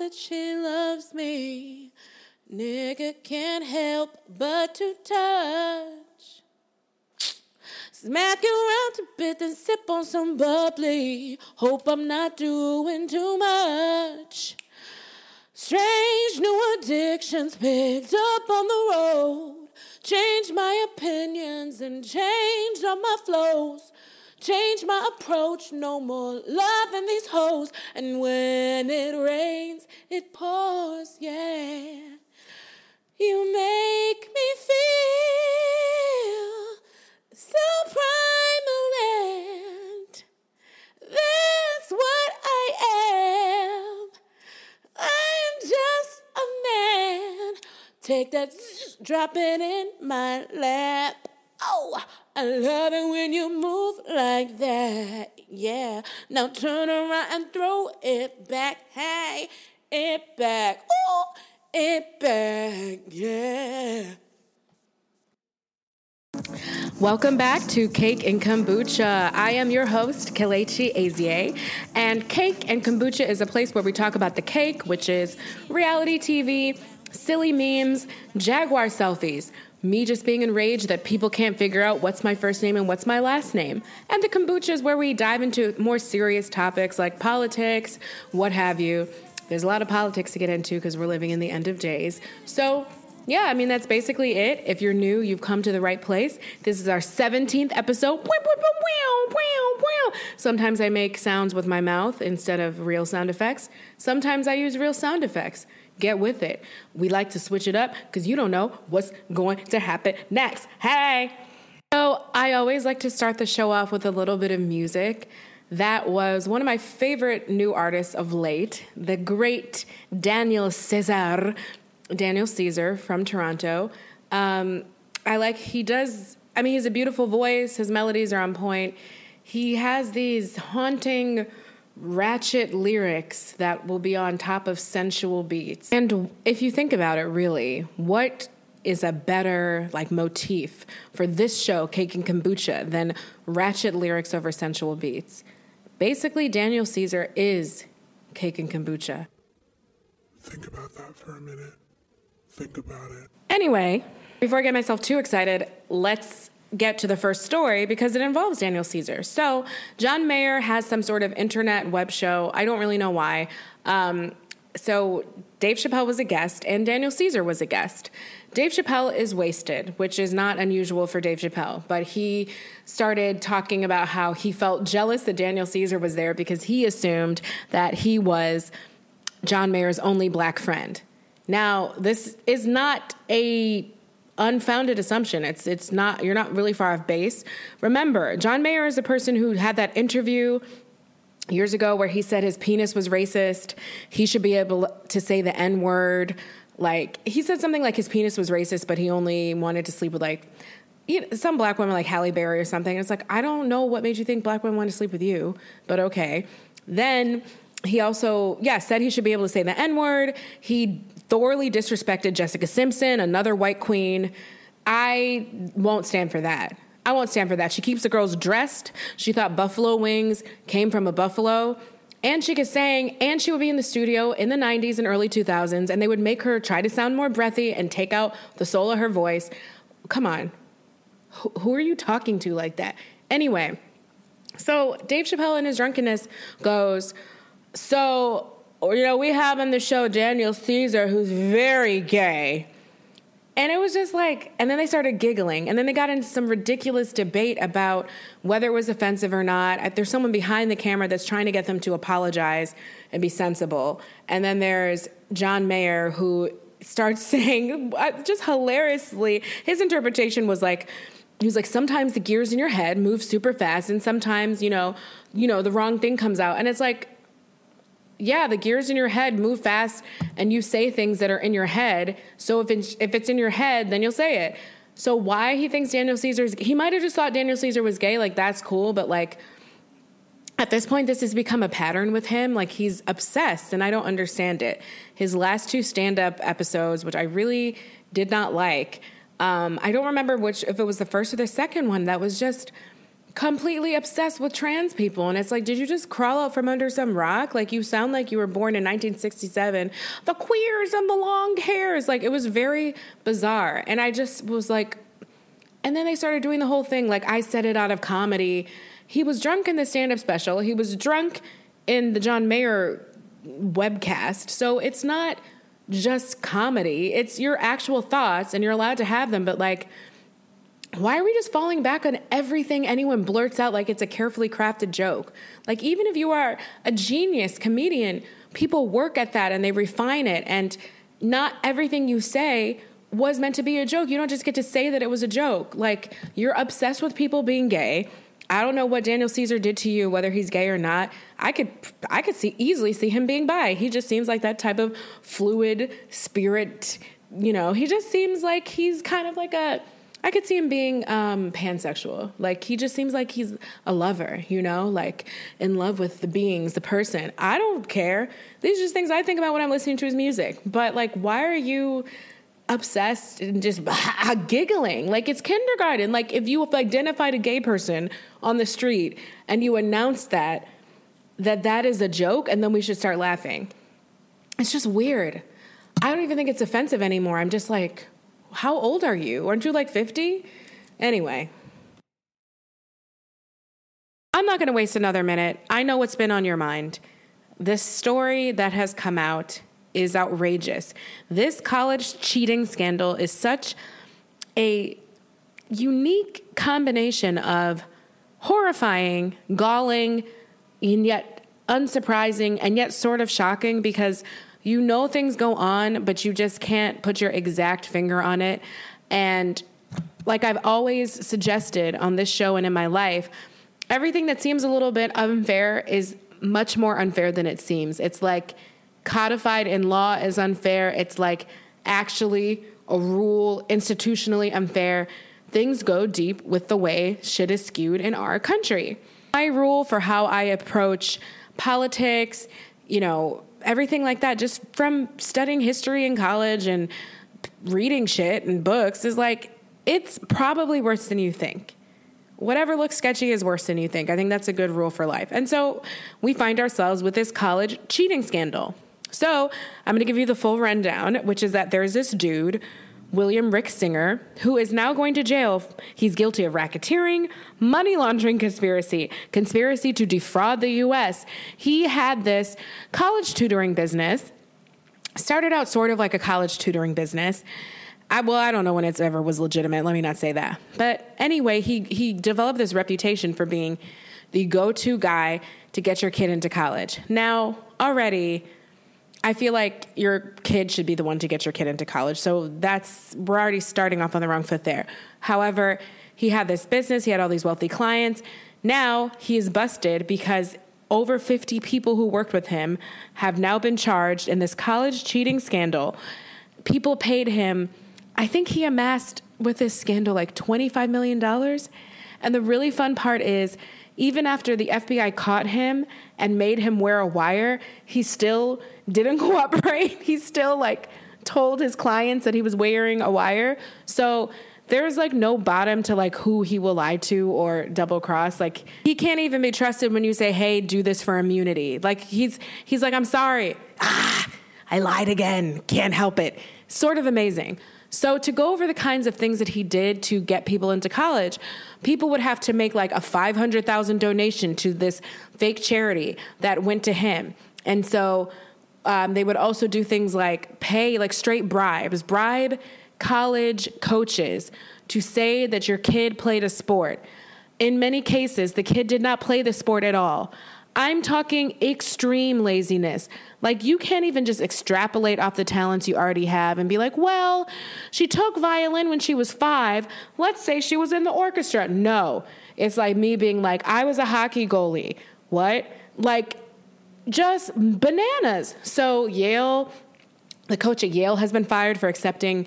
that she loves me. Nigga can't help but to touch. Smack it around a bit, and sip on some bubbly. Hope I'm not doing too much. Strange new addictions picked up on the road. Changed my opinions and changed all my flows. Change my approach, no more love in these hoes. And when it rains, it pours, yeah. You make me feel so primal and that's what I am. I'm just a man. Take that, drop it in my lap. Oh, I love it when you move like that. Yeah. Now turn around and throw it back. Hey, it back. Oh, it back. Yeah. Welcome back to Cake and Kombucha. I am your host, Kelechi Ezie, and Cake and Kombucha is a place where we talk about the cake, which is reality TV, silly memes, Jaguar selfies, me just being enraged that people can't figure out what's my first name and what's my last name. And the kombucha is where we dive into more serious topics like politics, what have you. There's a lot of politics to get into because we're living in the end of days. So, yeah, I mean, that's basically it. If you're new, you've come to the right place. This is our 17th episode. Sometimes I make sounds with my mouth instead of real sound effects. Sometimes I use real sound effects. Get with it. We like to switch it up because you don't know what's going to happen next. Hey! So, I always like to start the show off with a little bit of music. That was one of my favorite new artists of late, the great Daniel Caesar, Daniel Caesar from Toronto. Um, I like, he does, I mean, he's a beautiful voice, his melodies are on point. He has these haunting, ratchet lyrics that will be on top of sensual beats. And if you think about it, really, what is a better like motif for this show, Cake and Kombucha, than ratchet lyrics over sensual beats? Basically, Daniel Caesar is Cake and Kombucha. Think about that for a minute. Think about it. Anyway, before I get myself too excited, let's get to the first story because it involves Daniel Caesar. So, John Mayer has some sort of internet web show. I don't really know why. Um, so, Dave Chappelle was a guest and Daniel Caesar was a guest. Dave Chappelle is wasted, which is not unusual for Dave Chappelle, but he started talking about how he felt jealous that Daniel Caesar was there because he assumed that he was John Mayer's only black friend. Now, this is not a unfounded assumption. It's it's not you're not really far off base. Remember, John Mayer is the person who had that interview years ago where he said his penis was racist. He should be able to say the N word. Like he said something like his penis was racist, but he only wanted to sleep with like you know, some black women like Halle Berry or something. It's like I don't know what made you think black women want to sleep with you, but okay. Then he also yeah said he should be able to say the N word. He thoroughly disrespected Jessica Simpson, another white queen. I won't stand for that. I won't stand for that. She keeps the girls dressed. She thought buffalo wings came from a buffalo. And she could sing, and she would be in the studio in the 90s and early 2000s, and they would make her try to sound more breathy and take out the soul of her voice. Come on. Who are you talking to like that? Anyway, so Dave Chappelle in his drunkenness goes, So, you know, we have on the show Daniel Caesar, who's very gay. And it was just like, and then they started giggling. And then they got into some ridiculous debate about whether it was offensive or not. There's someone behind the camera that's trying to get them to apologize and be sensible. And then there's John Mayer who starts saying, uh, just hilariously, his interpretation was like, he was like sometimes the gears in your head move super fast and sometimes you know you know the wrong thing comes out and it's like yeah, the gears in your head move fast and you say things that are in your head. So if it's, if it's in your head, then you'll say it. So why he thinks Daniel Caesar's he might have just thought Daniel Caesar was gay, like that's cool, but like at this point this has become a pattern with him, like he's obsessed and I don't understand it. His last two stand-up episodes, which I really did not like, um, I don't remember which if it was the first or the second one, that was just completely obsessed with trans people. And it's like, did you just crawl out from under some rock? Like, you sound like you were born in 1967. The queers and the long hairs. Like, it was very bizarre. And I just was like, and then they started doing the whole thing. Like, I said it out of comedy. He was drunk in the stand up special, he was drunk in the John Mayer webcast. So it's not just comedy, it's your actual thoughts, and you're allowed to have them. But, like, why are we just falling back on everything anyone blurts out like it's a carefully crafted joke? Like, even if you are a genius comedian, people work at that and they refine it. And not everything you say was meant to be a joke. You don't just get to say that it was a joke. Like, you're obsessed with people being gay. I don't know what Daniel Caesar did to you, whether he's gay or not. I could, I could see easily see him being bi. He just seems like that type of fluid spirit. You know, he just seems like he's kind of like a I could see him being um, pansexual. Like he just seems like he's a lover, you know, like in love with the beings, the person. I don't care. These are just things I think about when I'm listening to his music. But like, why are you obsessed and just giggling? Like it's kindergarten. Like if you identified a gay person on the street and you announced that that that is a joke, and then we should start laughing. It's just weird. I don't even think it's offensive anymore. I'm just like how old are you? Aren't you like 50? Anyway. I'm not going to waste another minute. I know what's been on your mind. This story that has come out is outrageous. This college cheating scandal is such a unique combination of horrifying, galling, and yet unsurprising, and yet sort of shocking because you know things go on, but you just can't put your exact finger on it. And like I've always suggested on this show and in my life, everything that seems a little bit unfair is much more unfair than it seems. It's like codified in law is unfair. It's like actually a rule institutionally unfair. Things go deep with the way shit is skewed in our country. My rule for how I approach politics, you know, everything like that, just from studying history in college and reading shit and books, is like, it's probably worse than you think. Whatever looks sketchy is worse than you think. I think that's a good rule for life. And so we find ourselves with this college cheating scandal. So I'm going to give you the full rundown, which is that there's this dude William Rick Singer, who is now going to jail. He's guilty of racketeering, money laundering conspiracy, conspiracy to defraud the US. He had this college tutoring business, started out sort of like a college tutoring business. I, well, I don't know when it's ever was legitimate. Let me not say that. But anyway, he he developed this reputation for being the go-to guy to get your kid into college. Now, already I feel like your kid should be the one to get your kid into college. So that's, we're already starting off on the wrong foot there. However, he had this business, he had all these wealthy clients. Now he is busted because over 50 people who worked with him have now been charged in this college cheating scandal. People paid him, I think he amassed with this scandal like $25 million. And the really fun part is, even after the FBI caught him and made him wear a wire, he still didn't cooperate. He still like told his clients that he was wearing a wire. So there's like no bottom to like who he will lie to or double cross. Like he can't even be trusted when you say, "Hey, do this for immunity." Like he's he's like, "I'm sorry." Ah, I lied again. Can't help it. Sort of amazing. So, to go over the kinds of things that he did to get people into college, people would have to make like a 500,000 donation to this fake charity that went to him. And so um, they would also do things like pay like straight bribes, bribe college coaches to say that your kid played a sport. In many cases, the kid did not play the sport at all. I'm talking extreme laziness. Like, you can't even just extrapolate off the talents you already have and be like, well, she took violin when she was five. Let's say she was in the orchestra. No. It's like me being like, I was a hockey goalie. What? Like, just bananas. So, Yale, the coach at Yale has been fired for accepting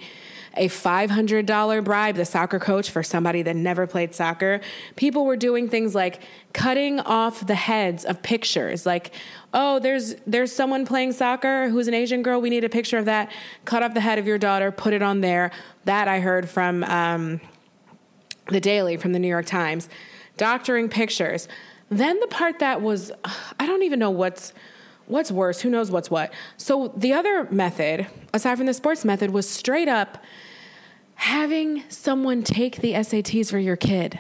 a $500 bribe, the soccer coach, for somebody that never played soccer. People were doing things like cutting off the heads of pictures, like, oh, there's there's someone playing soccer who's an Asian girl. We need a picture of that. Cut off the head of your daughter, put it on there. That I heard from um, the Daily, from the New York Times. doctoring pictures. Then the part that was, I don't even know what's what's worse. Who knows what's what? So the other method, aside from the sports method, was straight up having someone take the SATs for your kid.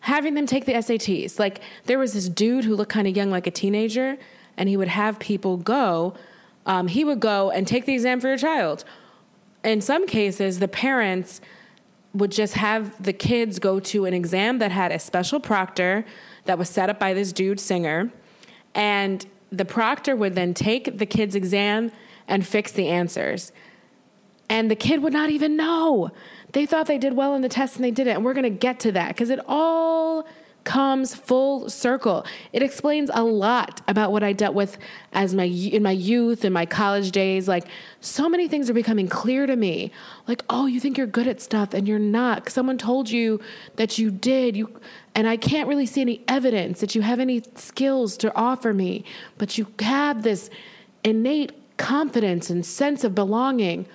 Having them take the SATs. Like there was this dude who looked kind of young, like a teenager, and he would have people go. Um, he would go and take the exam for your child. In some cases, the parents would just have the kids go to an exam that had a special proctor that was set up by this dude singer. And the proctor would then take the kid's exam and fix the answers. And the kid would not even know. They thought they did well in the test and they didn't. And we're going to get to that because it all comes full circle. It explains a lot about what I dealt with as my in my youth and my college days. Like so many things are becoming clear to me. Like, oh, you think you're good at stuff and you're not. Someone told you that you did. You and I can't really see any evidence that you have any skills to offer me, but you have this innate confidence and sense of belonging.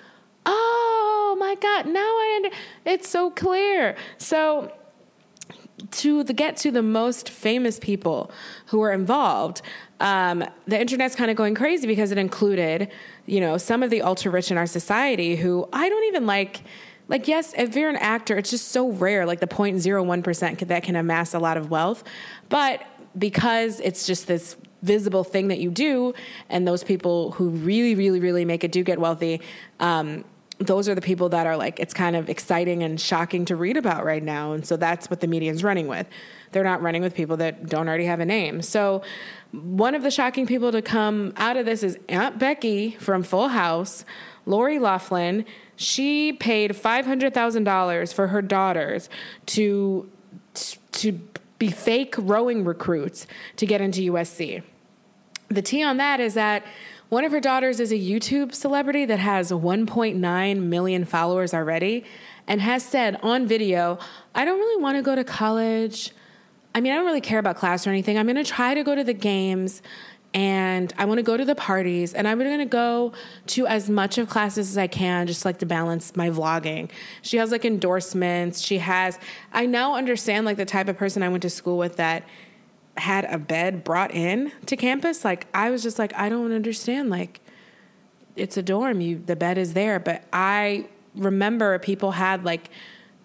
Oh my God, now I under it's so clear. So to the, get to the most famous people who were involved, um, the internet's kind of going crazy because it included, you know, some of the ultra rich in our society who I don't even like. Like, yes, if you're an actor, it's just so rare, like the 0.01% that can amass a lot of wealth. But because it's just this visible thing that you do, and those people who really, really, really make it do get wealthy, um, those are the people that are like it's kind of exciting and shocking to read about right now. And so that's what the media is running with. They're not running with people that don't already have a name. So one of the shocking people to come out of this is aunt becky from full house lori loughlin she paid $500000 for her daughters to to be fake rowing recruits to get into usc the tea on that is that one of her daughters is a YouTube celebrity that has 1.9 million followers already and has said on video, I don't really want to go to college. I mean, I don't really care about class or anything. I'm going to try to go to the games and I want to go to the parties and I'm going to go to as much of classes as I can just like to balance my vlogging. She has like endorsements. She has I now understand like the type of person I went to school with that had a bed brought in to campus, like I was just like, I don't understand. Like, it's a dorm. You the bed is there, but I remember people had like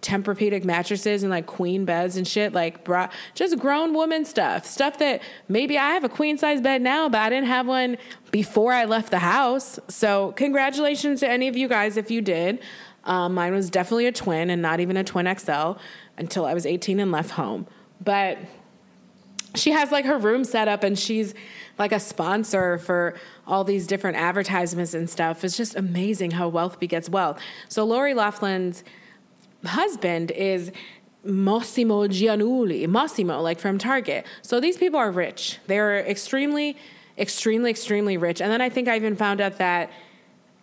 Tempur-Pedic mattresses and like queen beds and shit, like brought just grown woman stuff, stuff that maybe I have a queen size bed now, but I didn't have one before I left the house. So congratulations to any of you guys if you did. Um, mine was definitely a twin and not even a twin XL until I was 18 and left home. But she has like her room set up and she's like a sponsor for all these different advertisements and stuff. It's just amazing how wealth begets wealth. So Lori Loughlin's husband is Mossimo Giannulli, Mossimo, like from Target. So these people are rich. They're extremely, extremely, extremely rich. And then I think I even found out that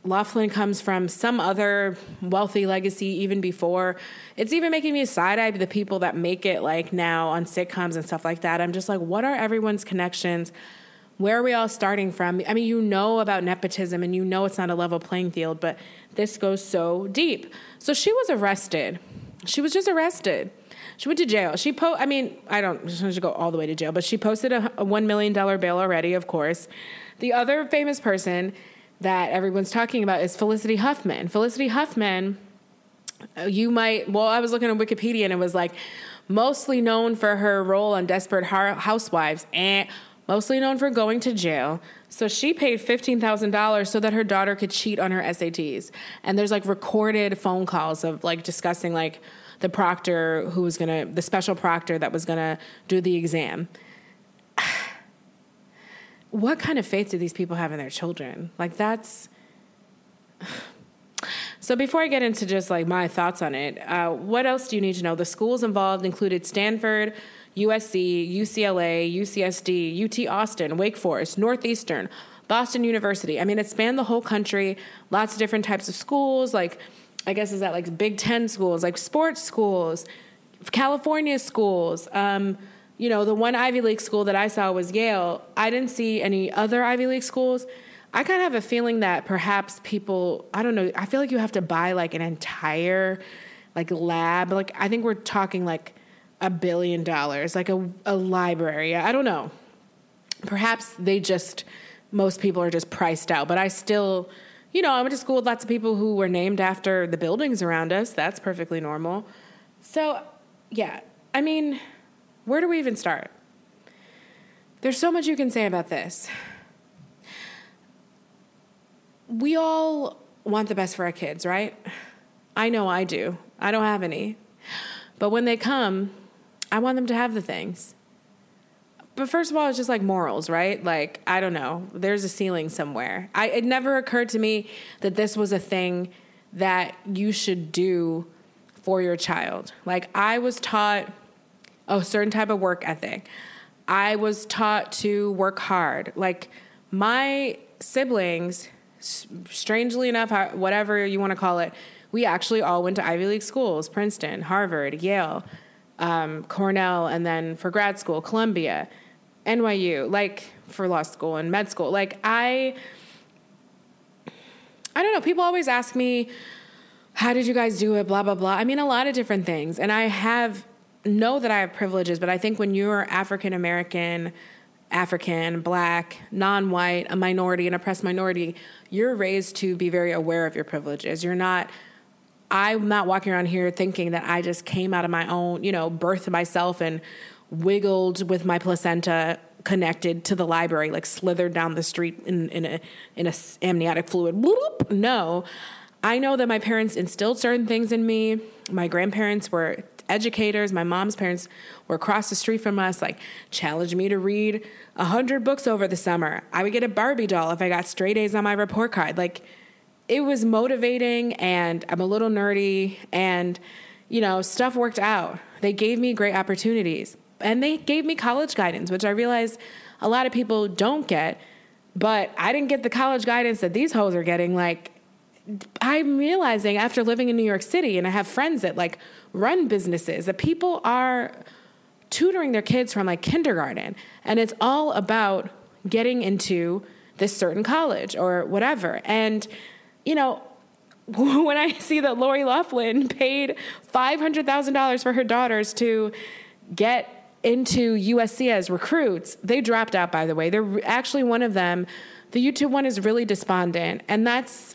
Loughlin comes from some other wealthy legacy even before. It's even making me side eye the people that make it like now on sitcoms and stuff like that. I'm just like, what are everyone's connections? Where are we all starting from? I mean, you know about nepotism and you know it's not a level playing field, but this goes so deep. So she was arrested. She was just arrested. She went to jail. She po I mean, I don't she should go all the way to jail, but she posted a, a $1 million bail already, of course. The other famous person that everyone's talking about is Felicity Huffman. Felicity Huffman, you might, well, I was looking on Wikipedia and it was like mostly known for her role on Desperate Housewives and mostly known for going to jail. So she paid $15,000 so that her daughter could cheat on her SATs. And there's like recorded phone calls of like discussing like the proctor who was to, the special proctor that was to do the exam what kind of faith do these people have in their children? Like that's. So before I get into just like my thoughts on it, uh, what else do you need to know? The schools involved included Stanford, USC, UCLA, UCSD, UT Austin, Wake Forest, Northeastern, Boston University. I mean, it spanned the whole country. Lots of different types of schools. Like, I guess is that like Big Ten schools, like sports schools, California schools. Um, you know, the one Ivy League school that I saw was Yale. I didn't see any other Ivy League schools. I kind of have a feeling that perhaps people, I don't know, I feel like you have to buy like an entire like lab. Like I think we're talking like a billion dollars, like a, a library. I don't know. Perhaps they just, most people are just priced out, but I still, you know, I went to school with lots of people who were named after the buildings around us. That's perfectly normal. So, yeah, I mean, where do we even start? There's so much you can say about this. We all want the best for our kids, right? I know I do. I don't have any. But when they come, I want them to have the things. But first of all, it's just like morals, right? Like, I don't know. There's a ceiling somewhere. I, it never occurred to me that this was a thing that you should do for your child. Like, I was taught a certain type of work ethic. I was taught to work hard. Like, my siblings, strangely enough, whatever you want to call it, we actually all went to Ivy League schools Princeton, Harvard, Yale, um, Cornell, and then for grad school, Columbia, NYU, like for law school and med school. Like, I. I don't know. People always ask me, how did you guys do it? Blah, blah, blah. I mean, a lot of different things. And I have, know that I have privileges, but I think when you're African American, African, black, non white, a minority, an oppressed minority, you're raised to be very aware of your privileges. You're not I'm not walking around here thinking that I just came out of my own, you know, birthed myself and wiggled with my placenta connected to the library, like slithered down the street in, in a in a amniotic fluid. Bloop. No, I know that my parents instilled certain things in me. My grandparents were educators. My mom's parents were across the street from us, like challenged me to read a hundred books over the summer. I would get a Barbie doll if I got straight A's on my report card. Like it was motivating and I'm a little nerdy and you know, stuff worked out. They gave me great opportunities and they gave me college guidance, which I realize a lot of people don't get. But I didn't get the college guidance that these hoes are getting. Like, I'm realizing after living in New York City and I have friends that like run businesses that people are tutoring their kids from like kindergarten and it's all about getting into this certain college or whatever. And you know, when I see that Lori Loughlin paid $500,000 for her daughters to get into USC as recruits, they dropped out, by the way. They're actually one of them. The YouTube one is really despondent. And that's,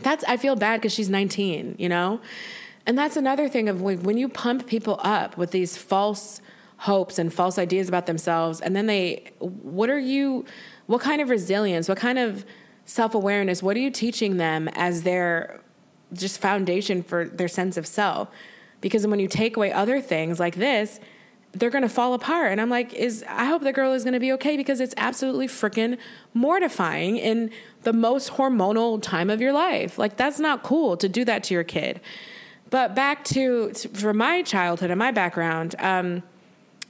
that's, I feel bad because she's 19, you know? And that's another thing of like when you pump people up with these false hopes and false ideas about themselves, and then they, what are you, what kind of resilience, what kind of, self awareness, what are you teaching them as their just foundation for their sense of self? Because when you take away other things like this, they're going to fall apart. And I'm like, is I hope the girl is going to be okay because it's absolutely freaking mortifying in the most hormonal time of your life. Like that's not cool to do that to your kid. But back to, for my childhood and my background, um,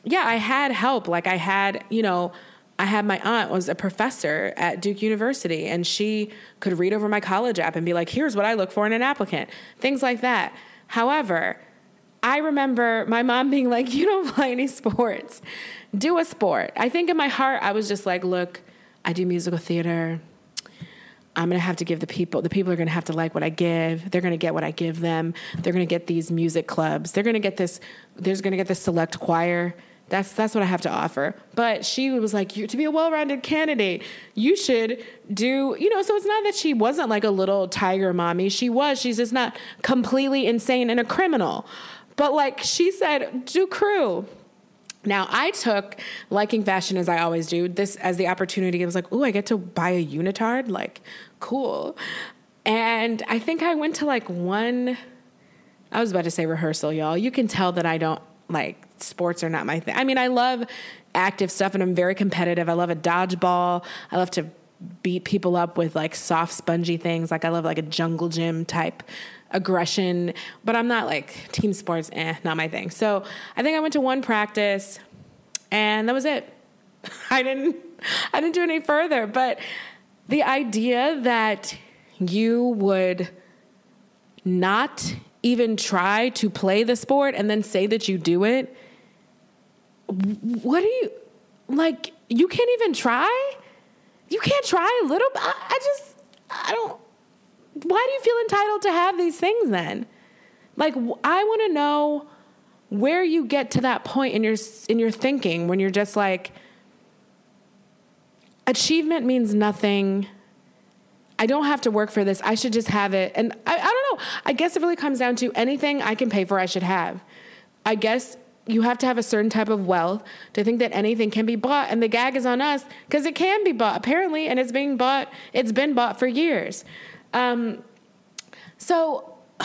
yeah, I had help. Like I had, you know, I had my aunt was a professor at Duke University and she could read over my college app and be like, here's what I look for in an applicant, things like that. However, I remember my mom being like, you don't play any sports, do a sport. I think in my heart, I was just like, look, I do musical theater. I'm gonna have to give the people, the people are gonna have to like what I give. They're gonna get what I give them. They're gonna get these music clubs. They're gonna get this, there's gonna get this select choir that's that's what I have to offer. But she was like, to be a well-rounded candidate, you should do, you know. So it's not that she wasn't like a little tiger mommy. She was. She's just not completely insane and a criminal. But like she said, do crew. Now I took liking fashion as I always do. This as the opportunity. I was like, oh, I get to buy a unitard. Like, cool. And I think I went to like one. I was about to say rehearsal, y'all. You can tell that I don't like sports are not my thing. I mean, I love active stuff and I'm very competitive. I love a dodgeball. I love to beat people up with like soft, spongy things. Like I love like a jungle gym type aggression, but I'm not like team sports, eh, not my thing. So I think I went to one practice and that was it. I didn't I didn't do any further. But the idea that you would not even try to play the sport and then say that you do it what do you like? You can't even try. You can't try a little. I, I just I don't. Why do you feel entitled to have these things then? Like I want to know where you get to that point in your in your thinking when you're just like achievement means nothing. I don't have to work for this. I should just have it. And I, I don't know. I guess it really comes down to anything I can pay for, I should have. I guess you have to have a certain type of wealth to think that anything can be bought. And the gag is on us because it can be bought, apparently, and it's being bought, it's been bought for years. Um, so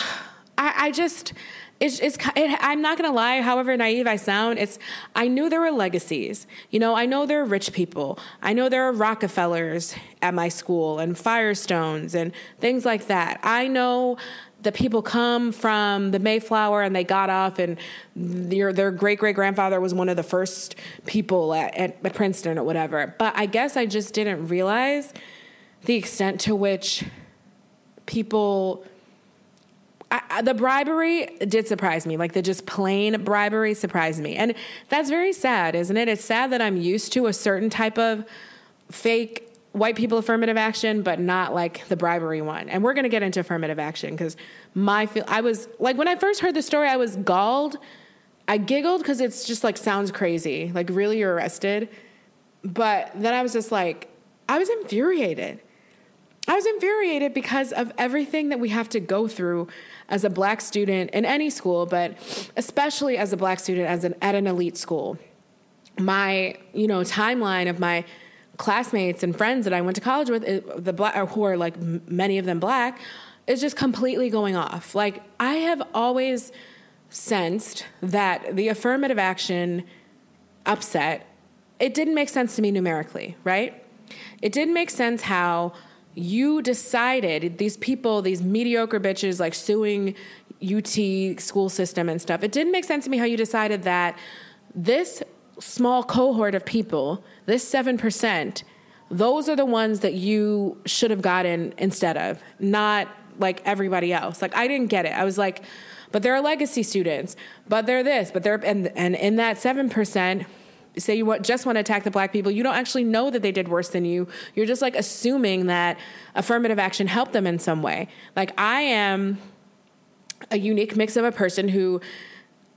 I, I just, it's, it's it, I'm not gonna lie. However naive I sound, it's I knew there were legacies. You know, I know there are rich people. I know there are Rockefellers at my school and Firestones and things like that. I know that people come from the Mayflower and they got off, and their, their great great grandfather was one of the first people at, at, at Princeton or whatever. But I guess I just didn't realize the extent to which people I, the bribery did surprise me. Like the just plain bribery surprised me. And that's very sad, isn't it? It's sad that I'm used to a certain type of fake white people affirmative action, but not like the bribery one. And we're going to get into affirmative action because my feel I was like when I first heard the story, I was galled. I giggled because it's just like sounds crazy. Like really, you're arrested. But then I was just like, I was infuriated. I was infuriated because of everything that we have to go through as a black student in any school, but especially as a black student as an, at an elite school. My, you know, timeline of my classmates and friends that I went to college with, the black, uh, who are like many of them black, is just completely going off. Like I have always sensed that the affirmative action upset, it didn't make sense to me numerically, right? It didn't make sense how you decided these people, these mediocre bitches like suing UT school system and stuff. It didn't make sense to me how you decided that this small cohort of people, this 7%, those are the ones that you should have gotten instead of, not like everybody else. Like I didn't get it. I was like, but they're legacy students, but they're this, but they're and and in that 7%, say you want, just want to attack the black people, you don't actually know that they did worse than you. You're just like assuming that affirmative action helped them in some way. Like I am a unique mix of a person who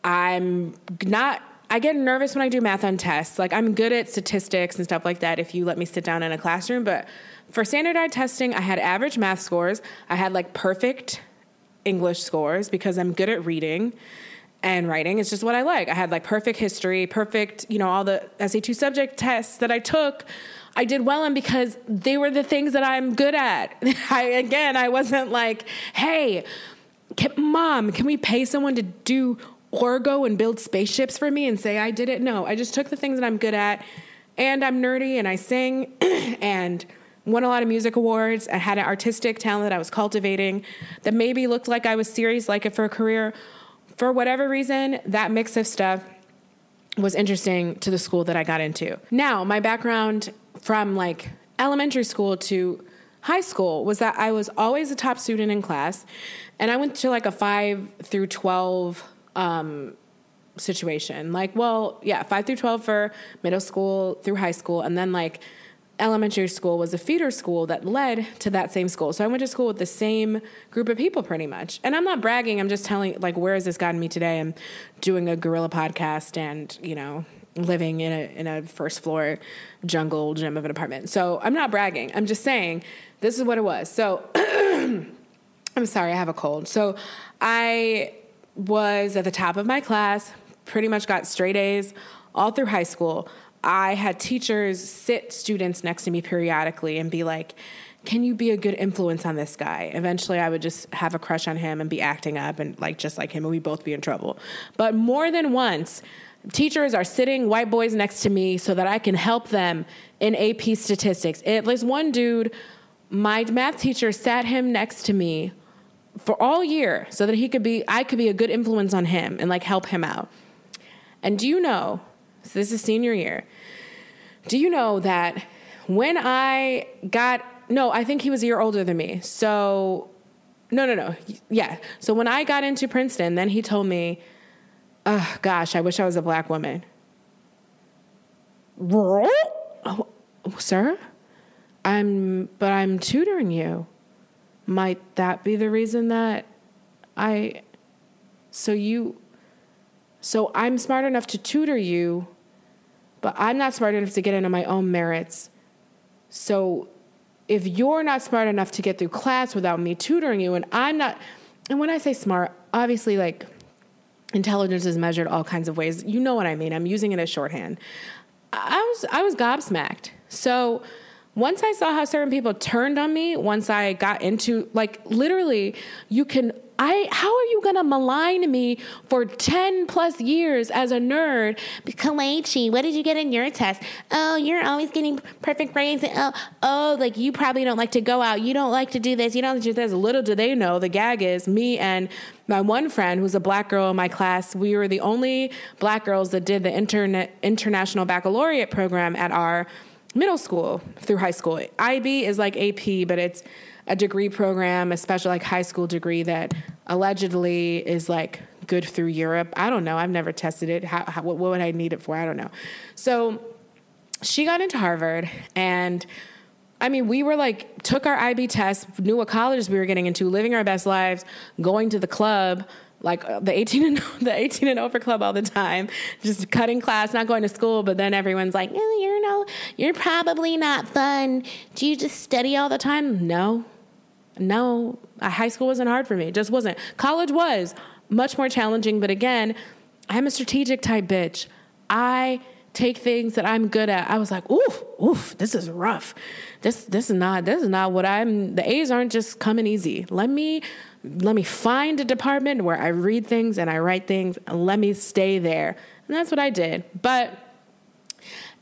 I'm not I get nervous when I do math on tests. Like I'm good at statistics and stuff like that if you let me sit down in a classroom, but for standardized testing, I had average math scores. I had like perfect English scores because I'm good at reading and writing. It's just what I like. I had like perfect history, perfect, you know, all the SAT subject tests that I took. I did well in because they were the things that I'm good at. I again, I wasn't like, "Hey, can, mom, can we pay someone to do orgo and build spaceships for me and say I did it?" No, I just took the things that I'm good at and I'm nerdy and I sing and won a lot of music awards. I had an artistic talent that I was cultivating that maybe looked like I was serious like it for a career for whatever reason, that mix of stuff was interesting to the school that I got into. Now, my background from like elementary school to high school was that I was always a top student in class, and I went to like a five through 12 um, situation. Like, well, yeah, five through 12 for middle school through high school, and then like elementary school was a feeder school that led to that same school. So I went to school with the same group of people pretty much. And I'm not bragging, I'm just telling like where has this gotten me today? I'm doing a guerrilla podcast and, you know, living in a in a first floor jungle gym of an apartment. So I'm not bragging. I'm just saying this is what it was. So I'm sorry, I have a cold. So I was at the top of my class, pretty much got straight A's all through high school. I had teachers sit students next to me periodically and be like, can you be a good influence on this guy? Eventually, I would just have a crush on him and be acting up and like just like him, and we both be in trouble. But more than once, teachers are sitting white boys next to me so that I can help them in AP statistics. It was one dude, my math teacher sat him next to me for all year so that he could be, I could be a good influence on him and like help him out. And do you know so this is senior year. Do you know that when I got, no, I think he was a year older than me. So, no, no, no. Yeah. So when I got into Princeton, then he told me, oh, gosh, I wish I was a black woman. Oh, sir? I'm, but I'm tutoring you. Might that be the reason that I, so you, So I'm smart enough to tutor you, but I'm not smart enough to get into my own merits. So if you're not smart enough to get through class without me tutoring you, and I'm not, and when I say smart, obviously, like, intelligence is measured all kinds of ways. You know what I mean. I'm using it as shorthand. I was I was gobsmacked. So once I saw how certain people turned on me, once I got into like literally, you can I how are you gonna malign me for 10 plus years as a nerd? Kelechi, what did you get in your test? Oh, you're always getting perfect grades. Oh, oh, like you probably don't like to go out. You don't like to do this. You don't like do this. Little do they know the gag is me and my one friend who's a black girl in my class, we were the only black girls that did the internet international baccalaureate program at our middle school through high school. IB is like AP, but it's a degree program, a special like high school degree that allegedly is like good through Europe. I don't know. I've never tested it. How, how, what would I need it for? I don't know. So she got into Harvard and I mean, we were like, took our IB test, knew what colleges we were getting into, living our best lives, going to the club, like uh, the 18 and the 18 and over club all the time, just cutting class, not going to school. But then everyone's like, "You're no, you're probably not fun. Do you just study all the time?" No, no. Uh, high school wasn't hard for me. It just wasn't. College was much more challenging. But again, I'm a strategic type bitch. I take things that I'm good at. I was like, oof, oof, this is rough. This this is not this is not what I'm the A's aren't just coming easy. Let me let me find a department where I read things and I write things and let me stay there. And that's what I did. But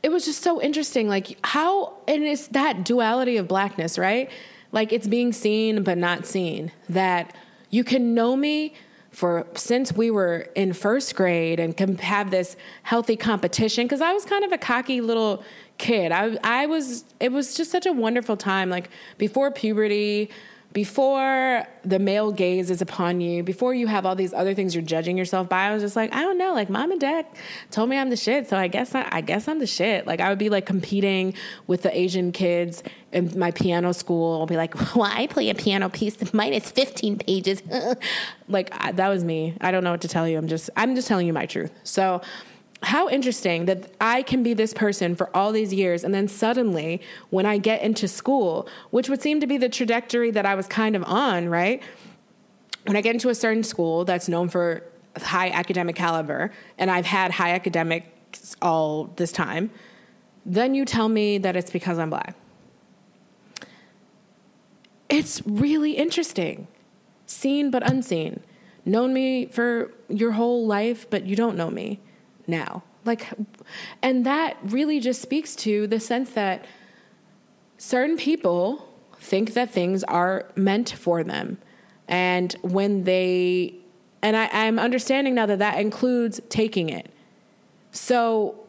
it was just so interesting like how and it's that duality of blackness, right? Like it's being seen but not seen. That you can know me for since we were in first grade and can have this healthy competition because I was kind of a cocky little kid. I I was it was just such a wonderful time like before puberty before the male gaze is upon you, before you have all these other things you're judging yourself by, I was just like, I don't know. Like mom and dad told me I'm the shit, so I guess I, I guess I'm the shit. Like I would be like competing with the Asian kids in my piano school. I'll be like, well, I play a piano piece. Mine is 15 pages. like I, that was me. I don't know what to tell you. I'm just I'm just telling you my truth. So how interesting that I can be this person for all these years, and then suddenly, when I get into school, which would seem to be the trajectory that I was kind of on, right? When I get into a certain school that's known for high academic caliber, and I've had high academics all this time, then you tell me that it's because I'm black. It's really interesting. Seen but unseen. Known me for your whole life, but you don't know me now. Like, and that really just speaks to the sense that certain people think that things are meant for them. And when they, and I, I'm understanding now that that includes taking it. So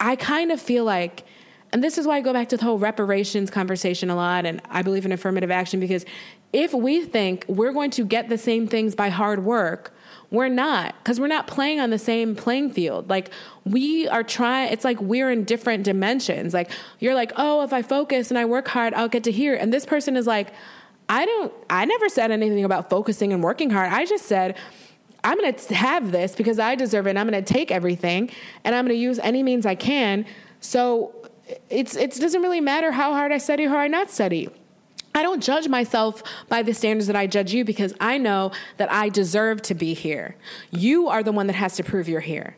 I kind of feel like, and this is why I go back to the whole reparations conversation a lot, and I believe in affirmative action because if we think we're going to get the same things by hard work, we're not because we're not playing on the same playing field. Like we are trying, it's like we're in different dimensions. Like you're like, oh, if I focus and I work hard, I'll get to here. And this person is like, I don't, I never said anything about focusing and working hard. I just said, I'm going to have this because I deserve it. And I'm going to take everything and I'm going to use any means I can. So it's, it doesn't really matter how hard I study or how I not study. I don't judge myself by the standards that I judge you because I know that I deserve to be here. You are the one that has to prove you're here.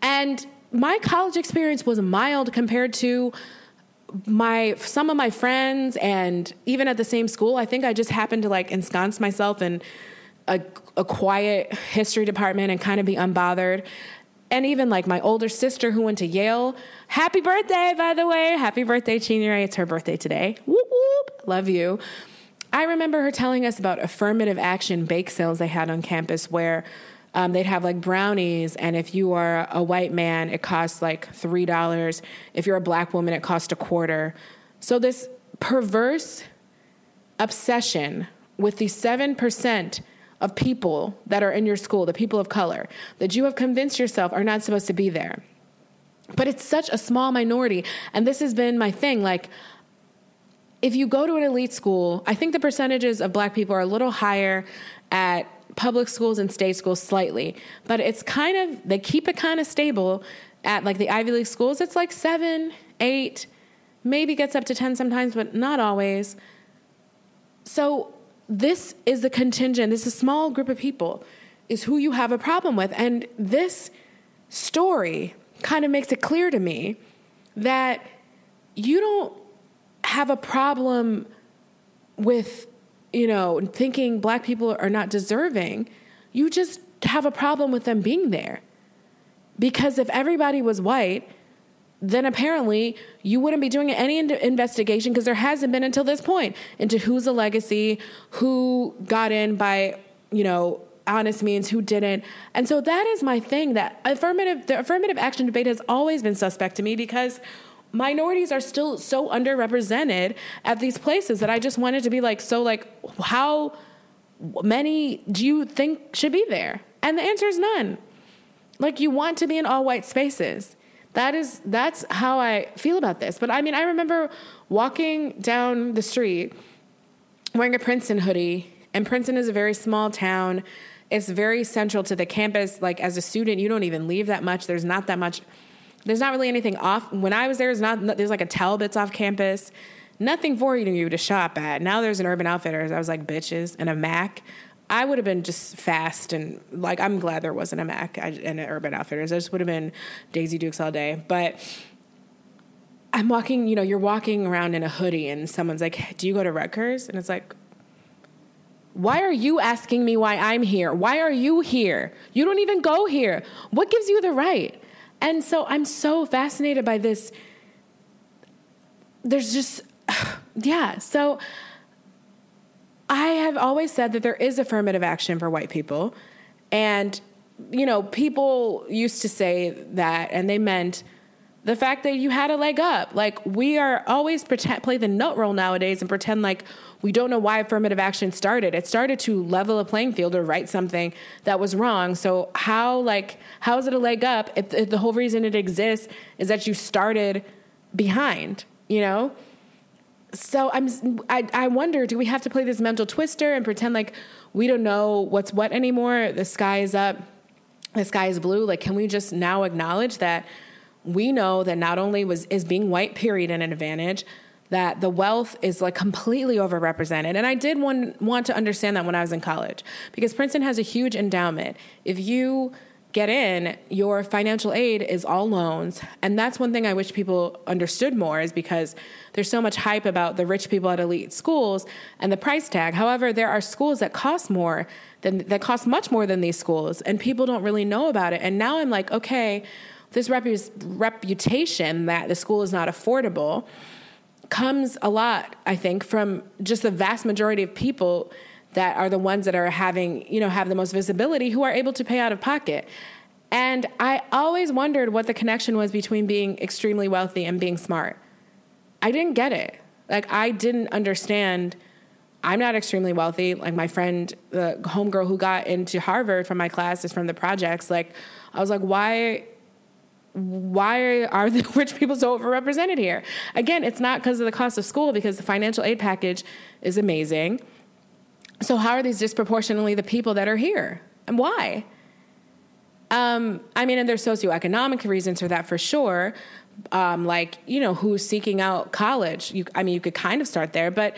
And my college experience was mild compared to my some of my friends and even at the same school i think i just happened to like ensconce myself in a, a quiet history department and kind of be unbothered and even like my older sister who went to Yale. Happy birthday, by the way. Happy birthday, Chinyere. It's her birthday today. Whoop. Love you. I remember her telling us about affirmative action bake sales they had on campus where um, they'd have like brownies, and if you are a white man, it costs like $3. If you're a black woman, it costs a quarter. So, this perverse obsession with the 7% of people that are in your school, the people of color, that you have convinced yourself are not supposed to be there. But it's such a small minority. And this has been my thing. Like, if you go to an elite school, I think the percentages of black people are a little higher at public schools and state schools slightly, but it's kind of, they keep it kind of stable at like the Ivy League schools. It's like seven, eight, maybe gets up to 10 sometimes, but not always. So this is the contingent, this is a small group of people, is who you have a problem with. And this story kind of makes it clear to me that you don't have a problem with, you know, thinking black people are not deserving. You just have a problem with them being there. Because if everybody was white, then apparently you wouldn't be doing any in- investigation because there hasn't been until this point into who's a legacy, who got in by, you know, honest means, who didn't. And so that is my thing that affirmative the affirmative action debate has always been suspect to me because minorities are still so underrepresented at these places that I just wanted to be like so like how many do you think should be there? And the answer is none. Like you want to be in all white spaces. That is that's how I feel about this. But I mean, I remember walking down the street wearing a Princeton hoodie, and Princeton is a very small town. It's very central to the campus. Like as a student, you don't even leave that much. There's not that much. There's not really anything off. When I was there, there's not. There's like a Talbots off campus. Nothing for you to shop at. Now there's an Urban Outfitters. I was like bitches and a Mac. I would have been just fast and like I'm glad there wasn't a Mac and an Urban Outfitters. I just would have been Daisy Dukes all day. But I'm walking, you know, you're walking around in a hoodie and someone's like, "Do you go to Rutgers?" And it's like, "Why are you asking me why I'm here? Why are you here? You don't even go here. What gives you the right?" And so I'm so fascinated by this there's just yeah, so I have always said that there is affirmative action for white people. And, you know, people used to say that, and they meant the fact that you had a leg up. Like, we are always pretend, play the nut role nowadays and pretend like we don't know why affirmative action started. It started to level a playing field or right something that was wrong. So, how, like, how is it a leg up if, if the whole reason it exists is that you started behind, you know? so I'm I, I wonder do we have to play this mental twister and pretend like we don't know what's what anymore the sky is up the sky is blue like can we just now acknowledge that we know that not only was is being white period an advantage that the wealth is like completely overrepresented and i did want, want to understand that when i was in college because princeton has a huge endowment if you get in, your financial aid is all loans. And that's one thing I wish people understood more is because there's so much hype about the rich people at elite schools and the price tag. However, there are schools that cost more than that cost much more than these schools and people don't really know about it. And now I'm like, okay, this repu- reputation that the school is not affordable comes a lot, I think, from just the vast majority of people that are the ones that are having, you know, have the most visibility who are able to pay out of pocket. And I always wondered what the connection was between being extremely wealthy and being smart. I didn't get it. Like, I didn't understand. I'm not extremely wealthy. Like, my friend, the homegirl who got into Harvard from my class is from the projects. Like, I was like, why? Why are the rich people so overrepresented here? Again, it's not because of the cost of school, because the financial aid package is amazing so, how are these disproportionately the people that are here? And why? Um, I mean, and there's socioeconomic reasons for that for sure. Um, like, you know, who's seeking out college? You, I mean, you could kind of start there, but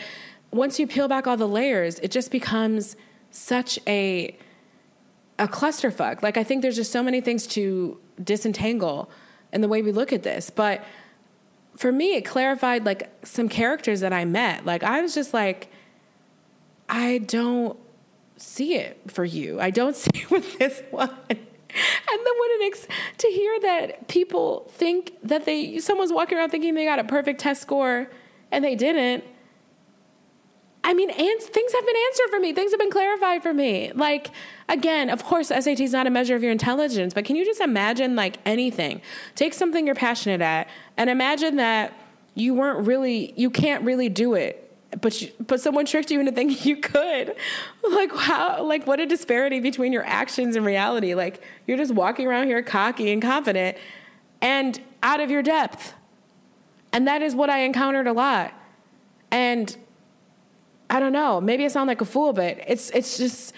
once you peel back all the layers, it just becomes such a a clusterfuck. Like, I think there's just so many things to disentangle in the way we look at this. But for me, it clarified like some characters that I met. Like, I was just like, I don't see it for you. I don't see it with this one. And then when it ex- to hear that people think that they someone's walking around thinking they got a perfect test score and they didn't. I mean, and things have been answered for me. Things have been clarified for me. Like again, of course, SAT is not a measure of your intelligence, but can you just imagine like anything? Take something you're passionate at and imagine that you weren't really you can't really do it but you, but someone tricked you into thinking you could like how like what a disparity between your actions and reality like you're just walking around here cocky and confident and out of your depth and that is what i encountered a lot and i don't know maybe i sound like a fool but it's it's just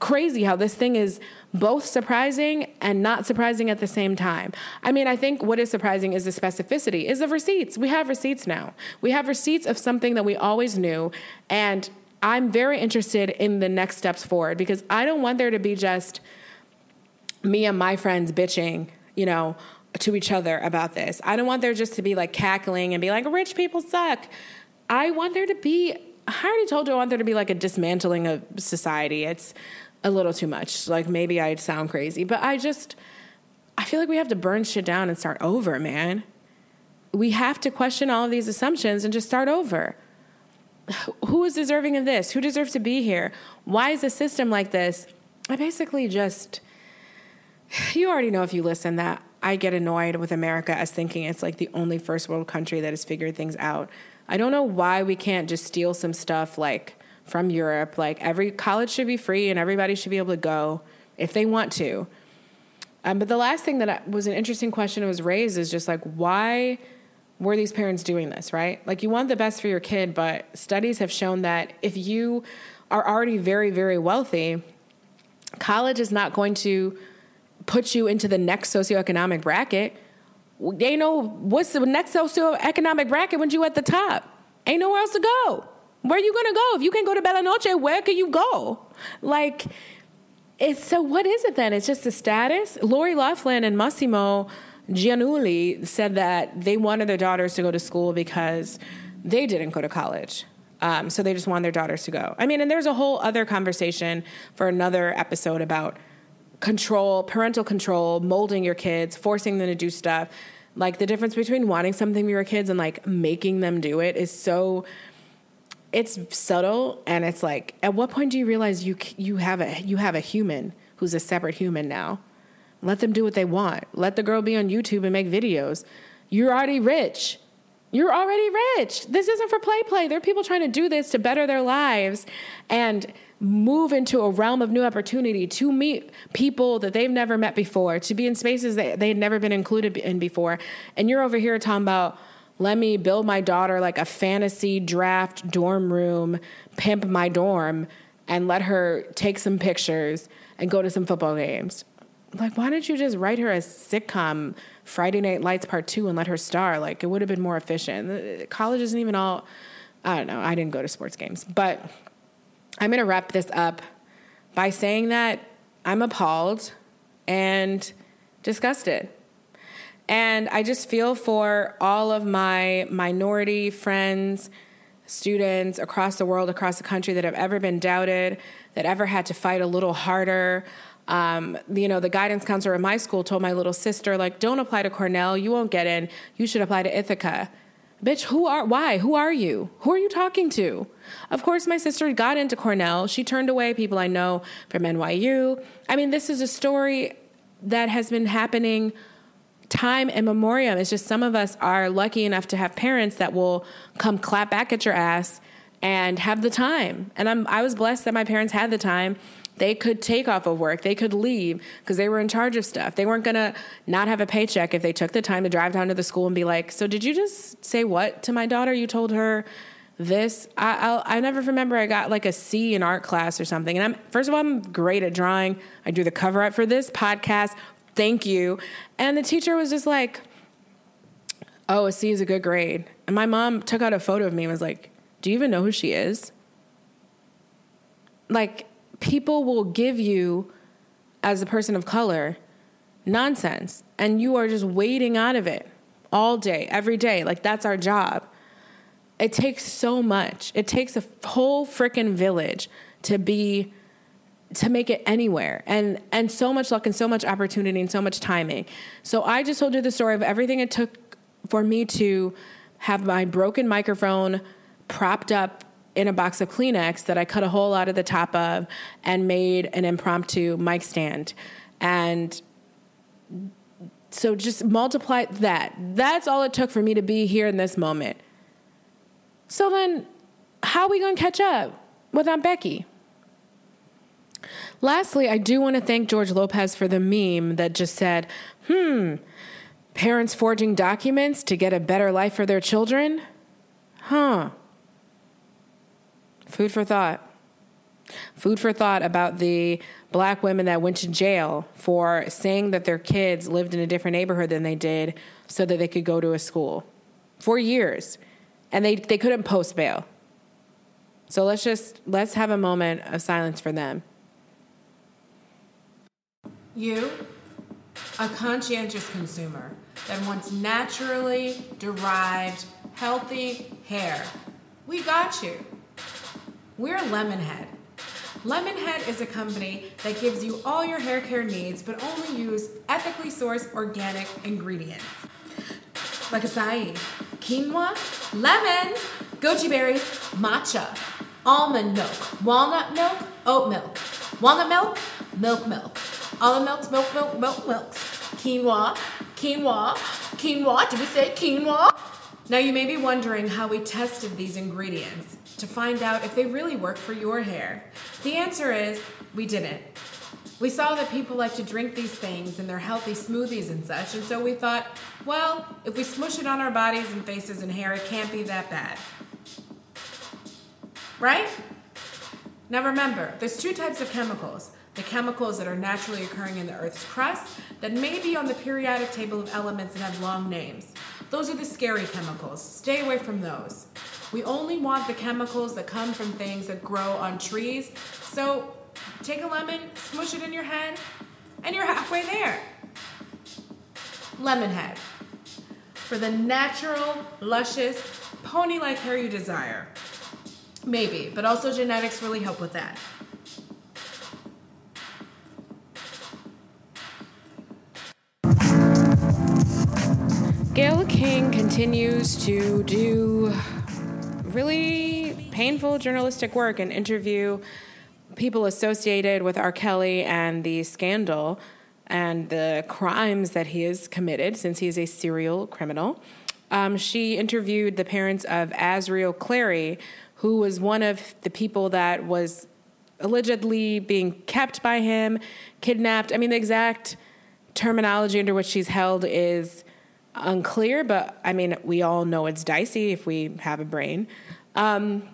crazy how this thing is both surprising and not surprising at the same time. I mean, I think what is surprising is the specificity, is the receipts. We have receipts now. We have receipts of something that we always knew. And I'm very interested in the next steps forward because I don't want there to be just me and my friends bitching, you know, to each other about this. I don't want there just to be like cackling and be like, rich people suck. I want there to be, I already told you I want there to be like a dismantling of society. It's a little too much. Like maybe I'd sound crazy, but I just, I feel like we have to burn shit down and start over, man. We have to question all of these assumptions and just start over. Who is deserving of this? Who deserves to be here? Why is a system like this? I basically just, you already know if you listen that I get annoyed with America as thinking it's like the only first world country that has figured things out. I don't know why we can't just steal some stuff like from Europe. Like every college should be free and everybody should be able to go if they want to. Um, but the last thing that was an interesting question that was raised is just like why were these parents doing this, right? Like you want the best for your kid, but studies have shown that if you are already very, very wealthy, college is not going to put you into the next socioeconomic bracket. They know what's the next socioeconomic bracket when you at the top. Ain't nowhere else to go. Where are you gonna go? If you can't go to Bella Noche, where can you go? Like, it's so what is it then? It's just the status. Lori Loughlin and Mossimo Giannulli said that they wanted their daughters to go to school because they didn't go to college. Um, so they just wanted their daughters to go. I mean, and there's a whole other conversation for another episode about control, parental control, molding your kids, forcing them to do stuff. Like the difference between wanting something for your kids and like making them do it is so it's subtle and it's like at what point do you realize you you have a you have a human who's a separate human now? Let them do what they want. Let the girl be on YouTube and make videos. You're already rich. You're already rich. This isn't for play play. There are people trying to do this to better their lives and move into a realm of new opportunity to meet people that they've never met before, to be in spaces that they had never been included in before. And you're over here talking about, let me build my daughter like a fantasy draft dorm room, pimp my dorm, and let her take some pictures and go to some football games. Like, why didn't you just write her a sitcom, Friday Night Lights Part 2, and let her star? Like, it would have been more efficient. Uh, college isn't even all, I don't know, I didn't go to sports games. But I'm going to wrap this up by saying that I'm appalled and disgusted. And I just feel for all of my minority friends, students across the world, across the country that have ever been doubted, that ever had to fight a little harder. Um, you know, the guidance counselor at my school told my little sister, like, don't apply to Cornell. You won't get in. You should apply to Ithaca. Bitch, who are, why? Who are you? Who are you talking to? Of course, my sister got into Cornell. She turned away people I know from NYU. I mean, this is a story that has been happening time and memoriam. It's just some of us are lucky enough to have parents that will come clap back at your ass and have the time. And I'm, I was blessed that my parents had the time they could take off of work. They could leave because they were in charge of stuff. They weren't going to not have a paycheck if they took the time to drive down to the school and be like, So, did you just say what to my daughter? You told her this. I, I'll, I never remember I got like a C in art class or something. And I'm, first of all, I'm great at drawing. I do the cover art for this podcast. Thank you. And the teacher was just like, Oh, a C is a good grade. And my mom took out a photo of me and was like, Do you even know who she is? Like, people will give you, as a person of color, nonsense. And you are just waiting out of it all day, every day. Like, that's our job. It takes so much. It takes a whole freaking village to be to make it anywhere and and so much luck and so much opportunity and so much timing so i just told you the story of everything it took for me to have my broken microphone propped up in a box of Kleenex that I cut a hole out of the top of and made an impromptu mic stand. And so just multiply that. That's all it took for me to be here in this moment. So then, how are we going to catch up with Aunt Becky? Lastly, I do want to thank George Lopez for the meme that just said, hmm, parents forging documents to get a better life for their children? Huh. Food for thought. Food for thought about the black women that went to jail for saying that their kids lived in a different neighborhood than they did so that they could go to a school for years. And they, they couldn't post bail. So let's just let's have a moment of silence for them. You, a conscientious consumer that wants naturally derived, healthy hair, we got you. We're Lemonhead. Lemonhead is a company that gives you all your hair care needs, but only use ethically sourced organic ingredients like acai, quinoa, lemons, goji berries, matcha, almond milk, walnut milk, oat milk, walnut milk, milk milk, almond milk, milk, milk, milk, milk, quinoa, quinoa, quinoa. Did we say quinoa? Now you may be wondering how we tested these ingredients to find out if they really work for your hair. The answer is we didn't. We saw that people like to drink these things in their healthy smoothies and such, and so we thought, well, if we smush it on our bodies and faces and hair, it can't be that bad. Right? Now remember, there's two types of chemicals. The chemicals that are naturally occurring in the Earth's crust that may be on the periodic table of elements and have long names. Those are the scary chemicals. Stay away from those. We only want the chemicals that come from things that grow on trees. So take a lemon, smush it in your head, and you're halfway there. Lemon head. For the natural, luscious, pony like hair you desire. Maybe, but also genetics really help with that. Gayle King continues to do really painful journalistic work and interview people associated with R. Kelly and the scandal and the crimes that he has committed since he is a serial criminal. Um, she interviewed the parents of Azriel Clary, who was one of the people that was allegedly being kept by him, kidnapped. I mean, the exact terminology under which she's held is unclear, but I mean, we all know it's dicey if we have a brain. Um,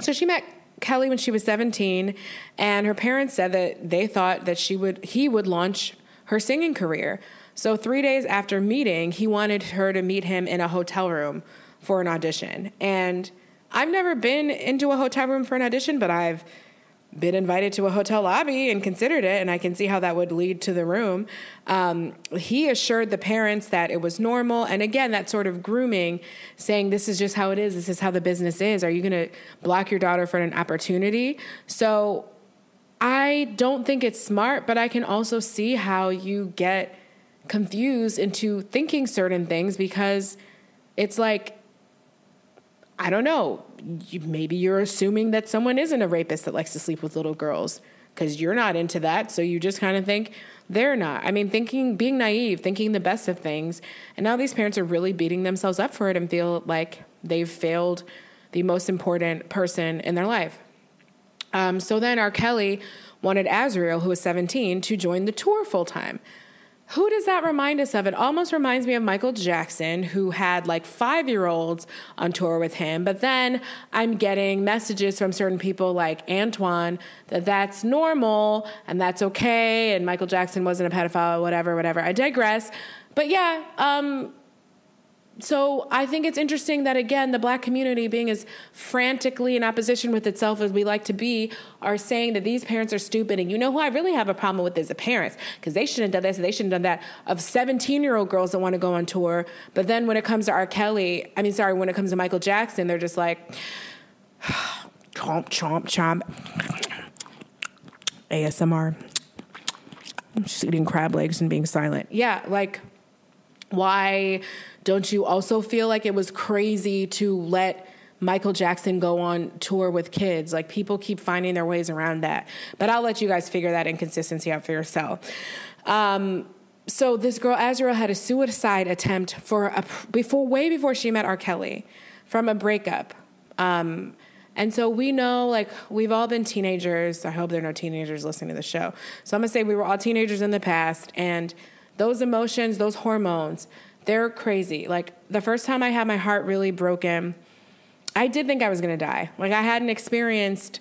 so she met Kelly when she was 17, and her parents said that they thought that she would he would launch her singing career. So three days after meeting, he wanted her to meet him in a hotel room for an audition. And I've never been into a hotel room for an audition, but I've been invited to a hotel lobby and considered it, and I can see how that would lead to the room. Um, he assured the parents that it was normal. And again, that sort of grooming, saying, This is just how it is, this is how the business is. Are you going to block your daughter for an opportunity? So I don't think it's smart, but I can also see how you get confused into thinking certain things because it's like, I don't know. You, maybe you're assuming that someone isn't a rapist that likes to sleep with little girls because you're not into that. So you just kind of think they're not. I mean, thinking, being naive, thinking the best of things. And now these parents are really beating themselves up for it and feel like they've failed the most important person in their life. Um, so then R. Kelly wanted Azriel, who was 17, to join the tour full time. Who does that remind us of? It almost reminds me of Michael Jackson, who had like five year olds on tour with him. But then I'm getting messages from certain people like Antoine that that's normal and that's okay. And Michael Jackson wasn't a pedophile, whatever, whatever. I digress. But yeah, um, so I think it's interesting that again the black community being as frantically in opposition with itself as we like to be are saying that these parents are stupid. And you know who I really have a problem with is the parents because they shouldn't have done this. They shouldn't have done that of 17 year old girls that want to go on tour. But then when it comes to R. Kelly I mean sorry when it comes to Michael Jackson they're just like chomp chomp chomp. ASMR I'm just eating crab legs and being silent. Yeah like why don't you also feel like it was crazy to let Michael Jackson go on tour with kids? Like people keep finding their ways around that. But I'll let you guys figure that inconsistency out for yourself. Um, so this girl Azriel had a suicide attempt for a, before way before she met R. Kelly from a breakup. Um, and so we know, like, we've all been teenagers. I hope there are no teenagers listening to the show. So I'm gonna say we were all teenagers in the past, and those emotions, those hormones, they're crazy. Like the first time I had my heart really broken, I did think I was gonna die. Like I hadn't experienced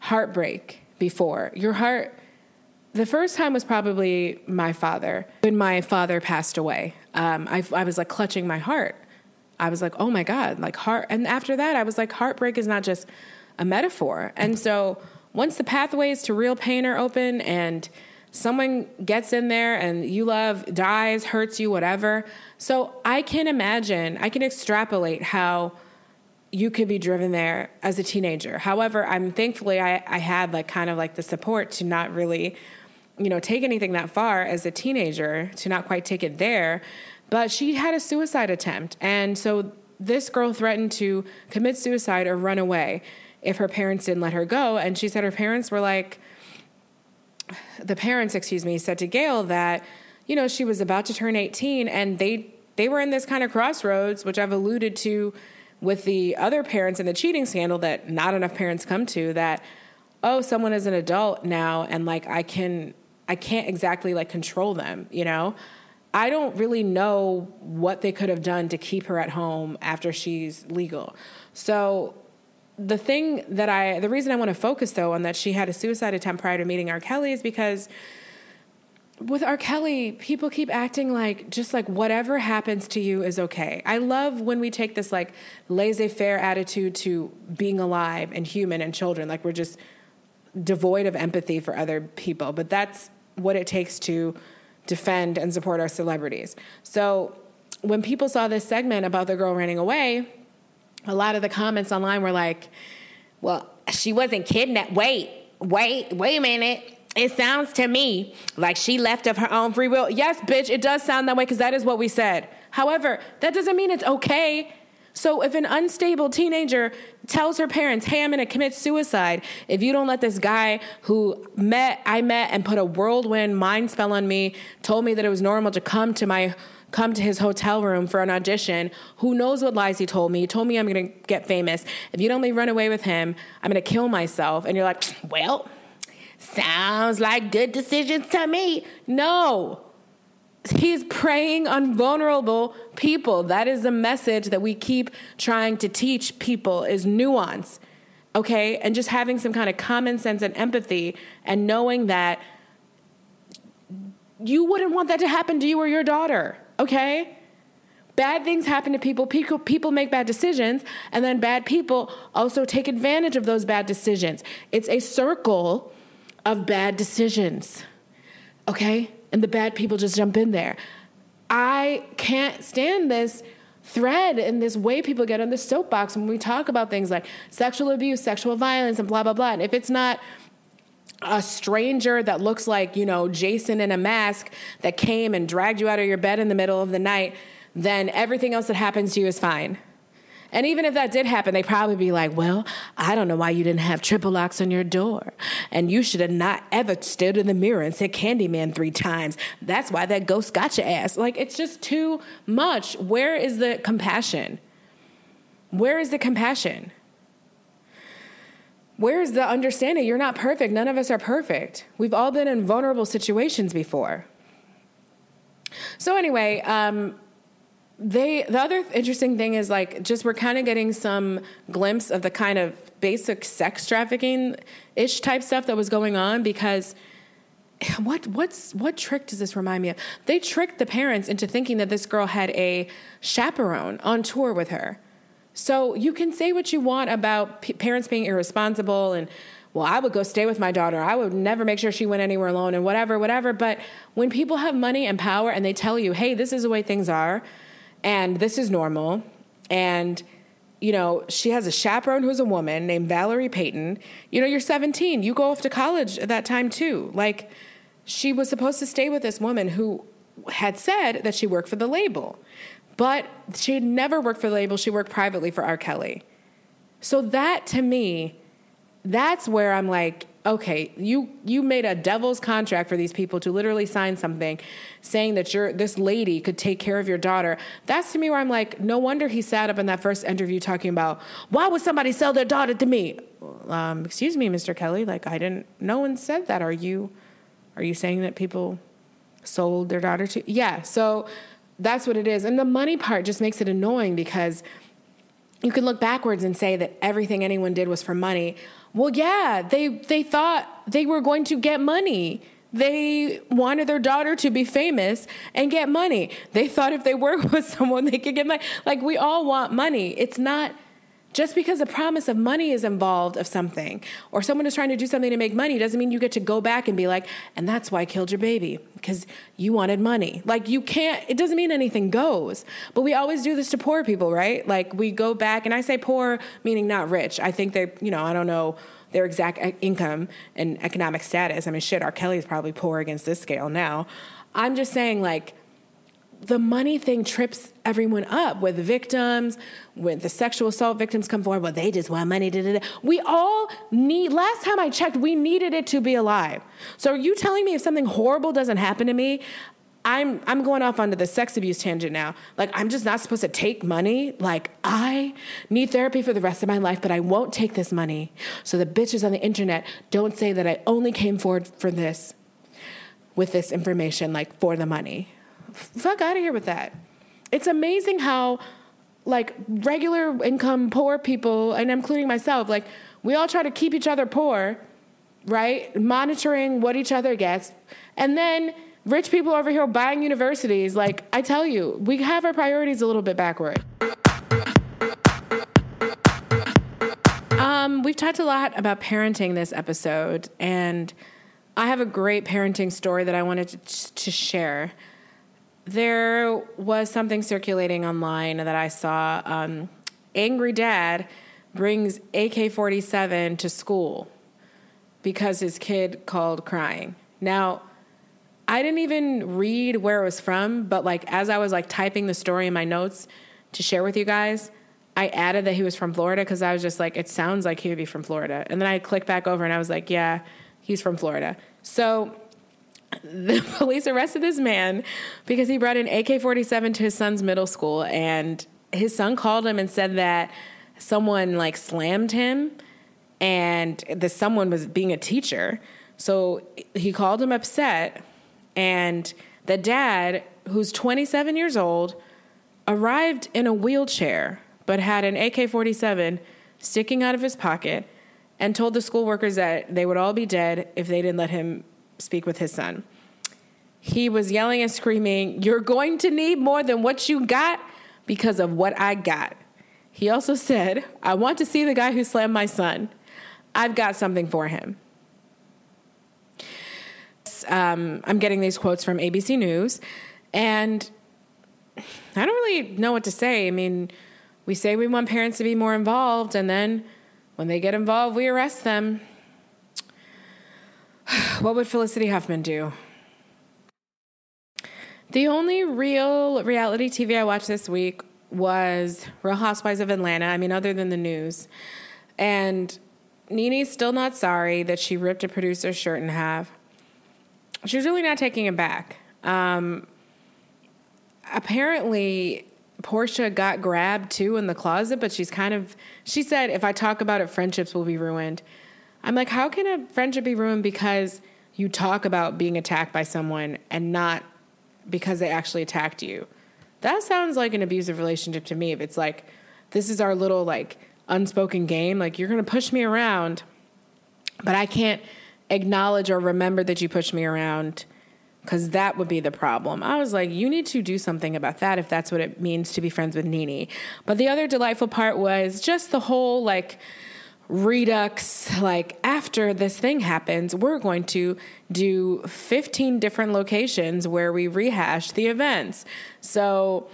heartbreak before. Your heart, the first time was probably my father. When my father passed away, um, I, I was like clutching my heart. I was like, oh my God, like heart. And after that, I was like, heartbreak is not just a metaphor. And so once the pathways to real pain are open and someone gets in there and you love dies, hurts you, whatever. So I can imagine, I can extrapolate how you could be driven there as a teenager. However, I'm thankfully I, I had like kind of like the support to not really, you know, take anything that far as a teenager, to not quite take it there. But she had a suicide attempt. And so this girl threatened to commit suicide or run away if her parents didn't let her go. And she said her parents were like, the parents, excuse me, said to Gayle that, you know, she was about to turn 18 and they they were in this kind of crossroads, which I've alluded to with the other parents in the cheating scandal that not enough parents come to that oh, someone is an adult now and like I can I can't exactly like control them, you know? I don't really know what they could have done to keep her at home after she's legal. So the thing that I, the reason I want to focus though on that she had a suicide attempt prior to meeting R. Kelly is because with R. Kelly, people keep acting like just like whatever happens to you is okay. I love when we take this like laissez faire attitude to being alive and human and children. Like we're just devoid of empathy for other people. But that's what it takes to defend and support our celebrities. So when people saw this segment about the girl running away, a lot of the comments online were like, well, she wasn't kidnapped. Wait, wait, wait a minute. It sounds to me like she left of her own free will. Yes, bitch, it does sound that way because that is what we said. However, that doesn't mean it's okay. So if an unstable teenager tells her parents, "Hey, I'm going to commit suicide if you don't let this guy who met I met and put a whirlwind mind spell on me, told me that it was normal to come to my come to his hotel room for an audition. Who knows what lies he told me? He told me I'm going to get famous. If you don't run away with him, I'm going to kill myself." And you're like, "Well, sounds like good decisions to me." No. He's preying on vulnerable people. That is the message that we keep trying to teach people is nuance. Okay? And just having some kind of common sense and empathy and knowing that you wouldn't want that to happen to you or your daughter. Okay? Bad things happen to people. People, people make bad decisions, and then bad people also take advantage of those bad decisions. It's a circle of bad decisions. Okay? and the bad people just jump in there. I can't stand this thread and this way people get on the soapbox when we talk about things like sexual abuse, sexual violence, and blah, blah, blah. And if it's not a stranger that looks like, you know, Jason in a mask that came and dragged you out of your bed in the middle of the night, then everything else that happens to you is fine. And even if that did happen, they'd probably be like, well, I don't know why you didn't have triple locks on your door. And you should have not ever stood in the mirror and said Candyman three times. That's why that ghost got your ass. Like, it's just too much. Where is the compassion? Where is the compassion? Where's the understanding? You're not perfect. None of us are perfect. We've all been in vulnerable situations before. So, anyway, um, they the other interesting thing is like just we're kind of getting some glimpse of the kind of basic sex trafficking ish type stuff that was going on because what what's what trick does this remind me of? They tricked the parents into thinking that this girl had a chaperone on tour with her. So you can say what you want about p- parents being irresponsible and well, I would go stay with my daughter. I would never make sure she went anywhere alone and whatever, whatever. But when people have money and power and they tell you, hey, this is the way things are, and this is normal. And, you know, she has a chaperone who's a woman named Valerie Payton. You know, you're 17. You go off to college at that time too. Like, she was supposed to stay with this woman who had said that she worked for the label, but she had never worked for the label. She worked privately for R. Kelly. So that to me, that's where I'm like, okay, you you made a devil's contract for these people to literally sign something saying that you're this lady could take care of your daughter. That's to me where I'm like, no wonder he sat up in that first interview talking about why would somebody sell their daughter to me? Um, excuse me, Mr. Kelly, like I didn't. No one said that. Are you are you saying that people sold their daughter to? Yeah. So that's what it is, and the money part just makes it annoying because you can look backwards and say that everything anyone did was for money. Well, yeah, they they thought they were going to get money. They wanted their daughter to be famous and get money. They thought if they work with someone, they could get money. Like we all want money. It's not just because a promise of money is involved of something or someone is trying to do something to make money doesn't mean you get to go back and be like, and that's why I killed your baby because you wanted money. Like you can't, it doesn't mean anything goes. But we always do this to poor people, right? Like we go back, and I say poor meaning not rich. I think they, you know, I don't know their exact uh, income and economic status. I mean, shit, R. Kelly's probably poor against this scale now. I'm just saying, like, the money thing trips everyone up with victims, when the sexual assault victims come forward, well, they just want money. Da, da, da. We all need, last time I checked, we needed it to be alive. So are you telling me if something horrible doesn't happen to me, I'm I'm going off onto the sex abuse tangent now. Like I'm just not supposed to take money. Like I need therapy for the rest of my life, but I won't take this money. So the bitches on the internet don't say that I only came forward for this with this information, like for the money fuck out of here with that. It's amazing how like regular income poor people and including myself like we all try to keep each other poor right? Monitoring what each other gets. And then rich people over here buying universities like i tell you we have our priorities a little bit backward. Um, we've talked a lot about parenting this episode and i have a great parenting story that i wanted to, to share there was something circulating online that I saw. Um, angry dad brings AK 47 to school because his kid called crying. Now, I didn't even read where it was from, but like as I was like typing the story in my notes to share with you guys, I added that he was from Florida because I was just like, it sounds like he would be from Florida. And then I clicked back over and I was like, yeah, he's from Florida. So the police arrested this man because he brought an AK 47 to his son's middle school. And his son called him and said that someone like slammed him and the someone was being a teacher. So he called him upset. And the dad, who's 27 years old, arrived in a wheelchair but had an AK 47 sticking out of his pocket and told the school workers that they would all be dead if they didn't let him speak with his son. He was yelling and screaming, You're going to need more than what you got because of what I got. He also said, I want to see the guy who slammed my son. I've got something for him. Um, I'm getting these quotes from ABC News, and I don't really know what to say. I mean, we say we want parents to be more involved, and then when they get involved, we arrest them. What would Felicity Huffman do? The only real reality TV I watched this week was Real Housewives of Atlanta. I mean, other than the news. And NeNe's still not sorry that she ripped a producer's shirt in half. She's really not taking it back. Um, apparently, Porsha got grabbed too in the closet, but she's kind of, she said, if I talk about it, friendships will be ruined. I'm like, how can a friendship be ruined because you talk about being attacked by someone and not because they actually attacked you? That sounds like an abusive relationship to me. If it's like, this is our little like unspoken game, like you're gonna push me around, but I can't acknowledge or remember that you pushed me around because that would be the problem. I was like, you need to do something about that if that's what it means to be friends with NeNe. But the other delightful part was just the whole like, redux like after this thing happens we're going to do 15 different locations where we rehash the events. So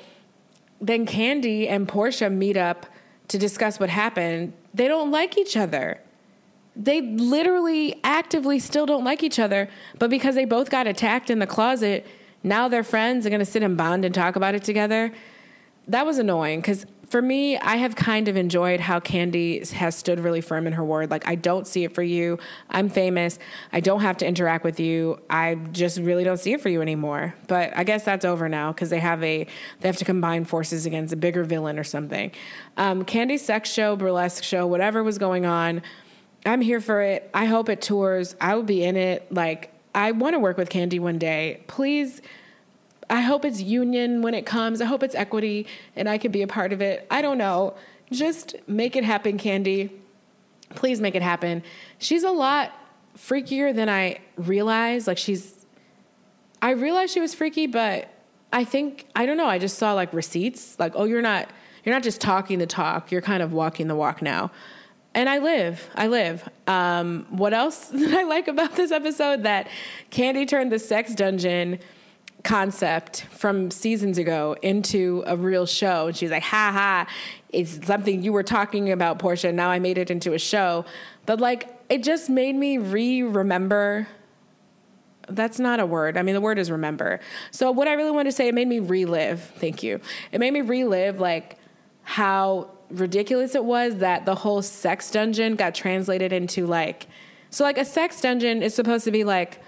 then Kandi and Porsha meet up to discuss what happened. They don't like each other. They literally actively still don't like each other but because they both got attacked in the closet now they're friends and going to sit and bond and talk about it together. That was annoying because for me, I have kind of enjoyed how Kandi has stood really firm in her word. Like, I don't see it for you. I'm famous. I don't have to interact with you. I just really don't see it for you anymore. But I guess that's over now because they have a they have to combine forces against a bigger villain or something. Um, Kandi's sex show, burlesque show, whatever was going on, I'm here for it. I hope it tours. I will be in it. Like, I want to work with Kandi one day. Please I hope it's union when it comes. I hope it's equity and I can be a part of it. I don't know. just make it happen, Kandi. Please make it happen. She's a lot freakier than I realized. Like she's, I realized she was freaky, but I think I don't know. I just saw like receipts. Like, oh, you're not, you're not just talking the talk. You're kind of walking the walk now. And I live. I live. Um, what else did I like about this episode? That Kandi turned the sex dungeon concept from seasons ago into a real show. And she's like, ha ha, it's something you were talking about, Porsha. Now I made it into a show. But like, it just made me re remember. That's not a word. I mean, the word is remember. So, what I really wanted to say, it made me relive. Thank you. It made me relive, like, how ridiculous it was that the whole sex dungeon got translated into, like, so, like, a sex dungeon is supposed to be like,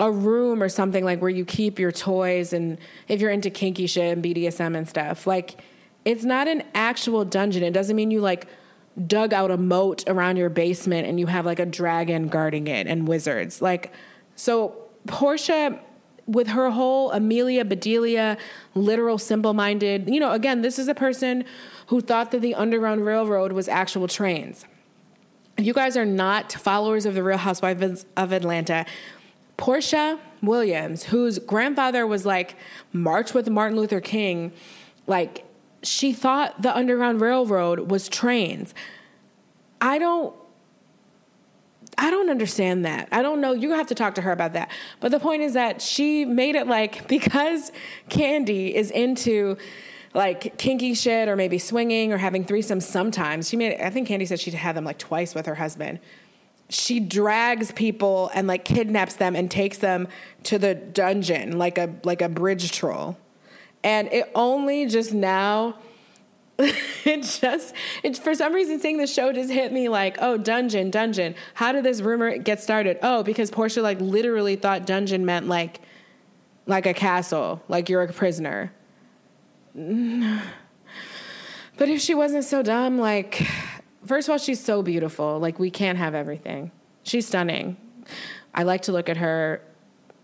a room or something like where you keep your toys and if you're into kinky shit and BDSM and stuff. Like it's not an actual dungeon. It doesn't mean you like dug out a moat around your basement and you have like a dragon guarding it and wizards. Like so Porsha with her whole Amelia Bedelia literal simple-minded, you know, again, this is a person who thought that the Underground Railroad was actual trains. If you guys are not followers of the Real Housewives of Atlanta, Porsha Williams, whose grandfather was like March with Martin Luther King, like she thought the Underground Railroad was trains. I don't I don't understand that. I don't know. You have to talk to her about that. But the point is that she made it like because Kandi is into like kinky shit or maybe swinging or having threesomes sometimes. She made it, I think Kandi said she'd had them like twice with her husband she drags people and like kidnaps them and takes them to the dungeon like a like a bridge troll. And it only just now it just it's for some reason seeing the show just hit me like oh dungeon dungeon. How did this rumor get started? Oh because porsha like literally thought dungeon meant like like a castle like you're a prisoner. But if she wasn't so dumb like first of all, she's so beautiful. Like we can't have everything. She's stunning. I like to look at her.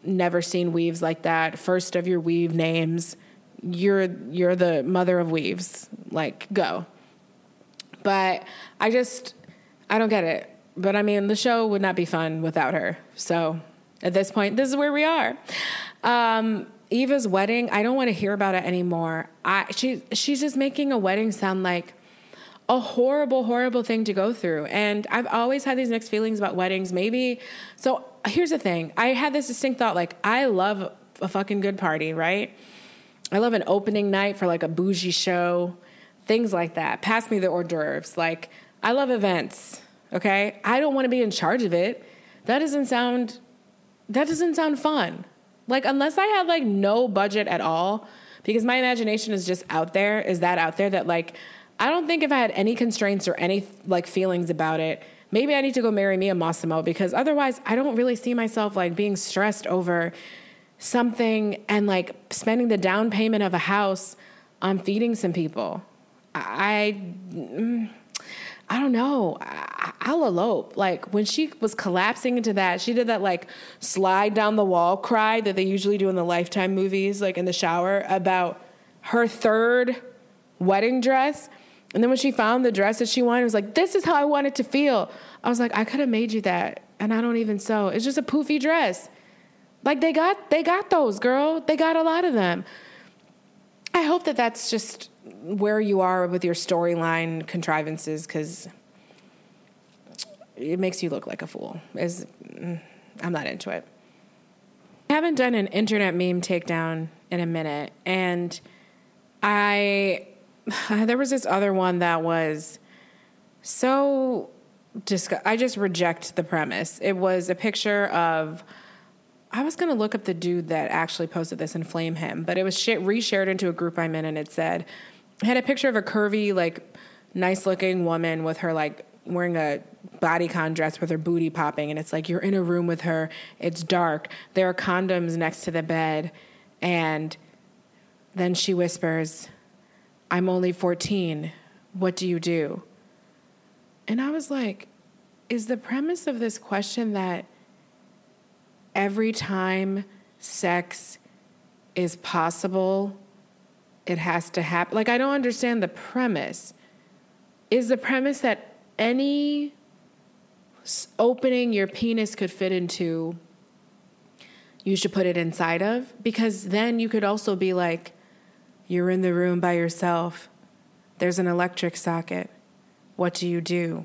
Never seen weaves like that. First of your weave names. You're you're the mother of weaves. Like go. But I just I don't get it. But I mean, the show would not be fun without her. So at this point, this is where we are. Um, Eva's wedding, I don't want to hear about it anymore. I she she's just making a wedding sound like a horrible, horrible thing to go through. And I've always had these mixed feelings about weddings. Maybe, so here's the thing I had this distinct thought like, I love a fucking good party, right? I love an opening night for like a bougie show, things like that. Pass me the hors d'oeuvres. Like, I love events, okay? I don't want to be in charge of it. That doesn't sound, that doesn't sound fun. Like, unless I have like no budget at all, because my imagination is just out there, is that out there that like, I don't think if I had any constraints or any like feelings about it, maybe I need to go marry me a Mossimo because otherwise I don't really see myself like being stressed over something and like spending the down payment of a house on feeding some people. I mm, I don't know. I, will elope. Like when she was collapsing into that, she did that like slide down the wall cry that they usually do in the Lifetime movies, like in the shower, about her third wedding dress. And then when she found the dress that she wanted, it was like, this is how I want it to feel. I was like, I could have made you that. And I don't even sew. It's just a poofy dress. Like they got they got those, girl. They got a lot of them. I hope that that's just where you are with your storyline contrivances cuz it makes you look like a fool. Is mm, I'm not into it. I haven't done an internet meme takedown in a minute and I there was this other one that was so I just reject the premise. It was a picture of I was going to look up the dude that actually posted this and flame him, but it was sh- reshared into a group I'm in and it said it had a picture of a curvy like nice looking woman with her like wearing a bodycon dress with her booty popping and it's like you're in a room with her, it's dark, there are condoms next to the bed and then she whispers I'm only 14. What do you do? And I was like, is the premise of this question that every time sex is possible, it has to happen? Like, I don't understand the premise. is the premise that any opening your penis could fit into, you should put it inside of. Because then you could also be like, you're in the room by yourself, there's an electric socket. What do you do?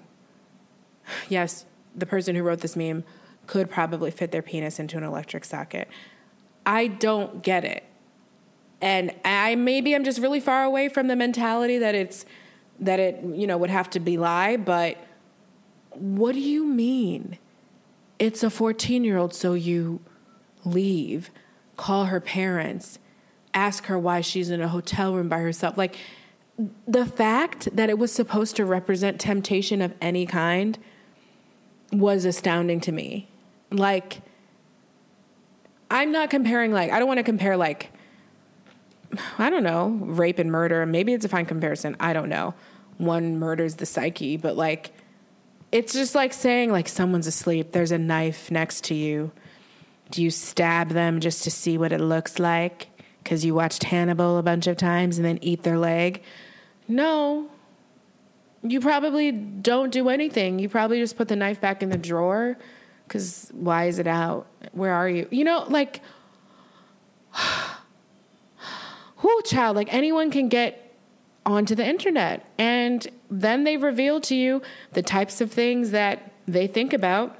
Yes, the person who wrote this meme could probably fit their penis into an electric socket. I don't get it. And I maybe I'm just really far away from the mentality that it's that it, you know, would have to be lie, but what do you mean? It's a 14-year-old so you leave, call her parents, ask her why she's in a hotel room by herself. Like the fact that it was supposed to represent temptation of any kind was astounding to me. Like, I'm not comparing, like, I don't want to compare, like, I don't know, rape and murder. Maybe it's a fine comparison. I don't know. One murders the psyche, but like, it's just like saying, like, someone's asleep, there's a knife next to you. Do you stab them just to see what it looks like? Because you watched Hannibal a bunch of times and then eat their leg? No. You probably don't do anything. You probably just put the knife back in the drawer because why is it out? Where are you? You know, like, whoo, child, like anyone can get onto the internet. And then they reveal to you the types of things that they think about.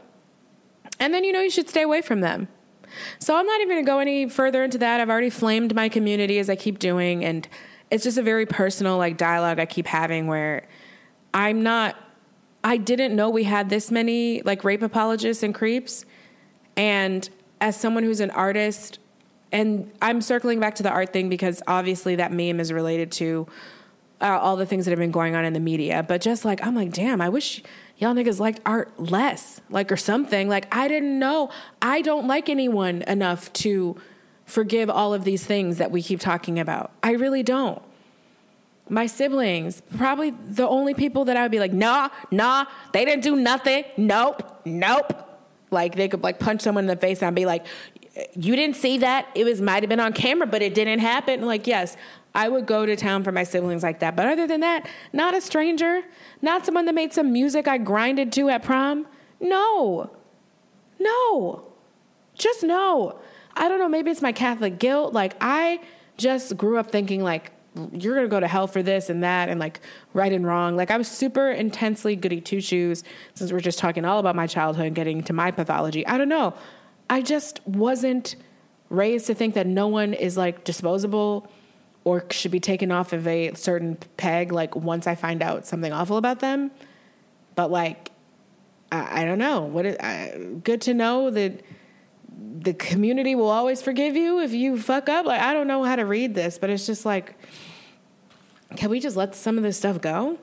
And then you know you should stay away from them. So I'm not even going to go any further into that. I've already flamed my community as I keep doing. And it's just a very personal like dialogue I keep having where I'm not I didn't know we had this many like rape apologists and creeps. And as someone who's an artist, and I'm circling back to the art thing because obviously that meme is related to uh, all the things that have been going on in the media. But just like, I'm like, damn, I wish y'all niggas liked art less, like, or something. Like, I didn't know. I don't like anyone enough to forgive all of these things that we keep talking about. I really don't my siblings, probably the only people that I would be like, nah, nah, they didn't do nothing. Nope, nope. Like they could like punch someone in the face and be like, you didn't see that. It was might have been on camera, but it didn't happen. Like, yes, I would go to town for my siblings like that. But other than that, not a stranger, not someone that made some music I grinded to at prom. No. No. Just no. I don't know, maybe it's my Catholic guilt. Like I just grew up thinking like you're gonna go to hell for this and that and like right and wrong. Like I was super intensely goody two shoes since we're just talking all about my childhood and getting to my pathology. I don't know. I just wasn't raised to think that no one is like disposable or should be taken off of a certain peg like once I find out something awful about them. But like I, I don't know. What is, I, good to know that the community will always forgive you if you fuck up. Like I don't know how to read this, but it's just like can we just let some of this stuff go?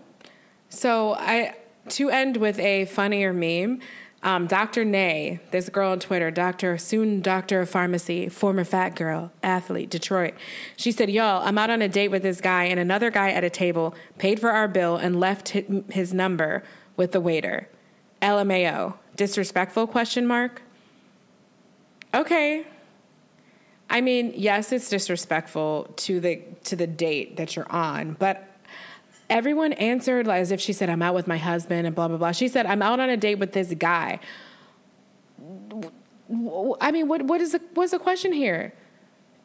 So I to end with a funnier meme. Um, Dr. Nay, this girl on Twitter, Doctor, soon Doctor of Pharmacy, former fat girl, athlete, Detroit. She said, "Y'all, I'm out on a date with this guy and another guy at a table, paid for our bill and left his number with the waiter. LMAO, disrespectful? Question mark. Okay. I mean, yes, it's disrespectful to the to the date that you're on, but everyone answered like, as if she said, "I'm out with my husband," and blah blah blah. She said, "I'm out on a date with this guy." I mean, what what is the what's the question here?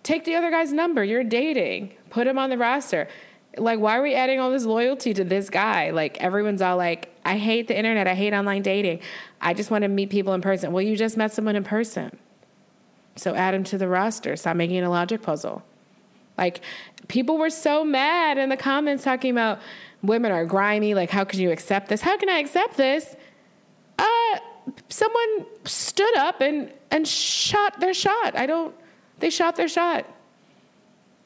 Take the other guy's number. You're dating. Put him on the roster. Like, why are we adding all this loyalty to this guy? Like, everyone's all like, "I hate the internet. I hate online dating. I just want to meet people in person." Well, you just met someone in person. So add him to the roster. Stop making it a logic puzzle. Like people were so mad in the comments talking about women are grimy. Like, how can you accept this? How can I accept this? Uh, someone stood up and and shot their shot. I don't. They shot their shot.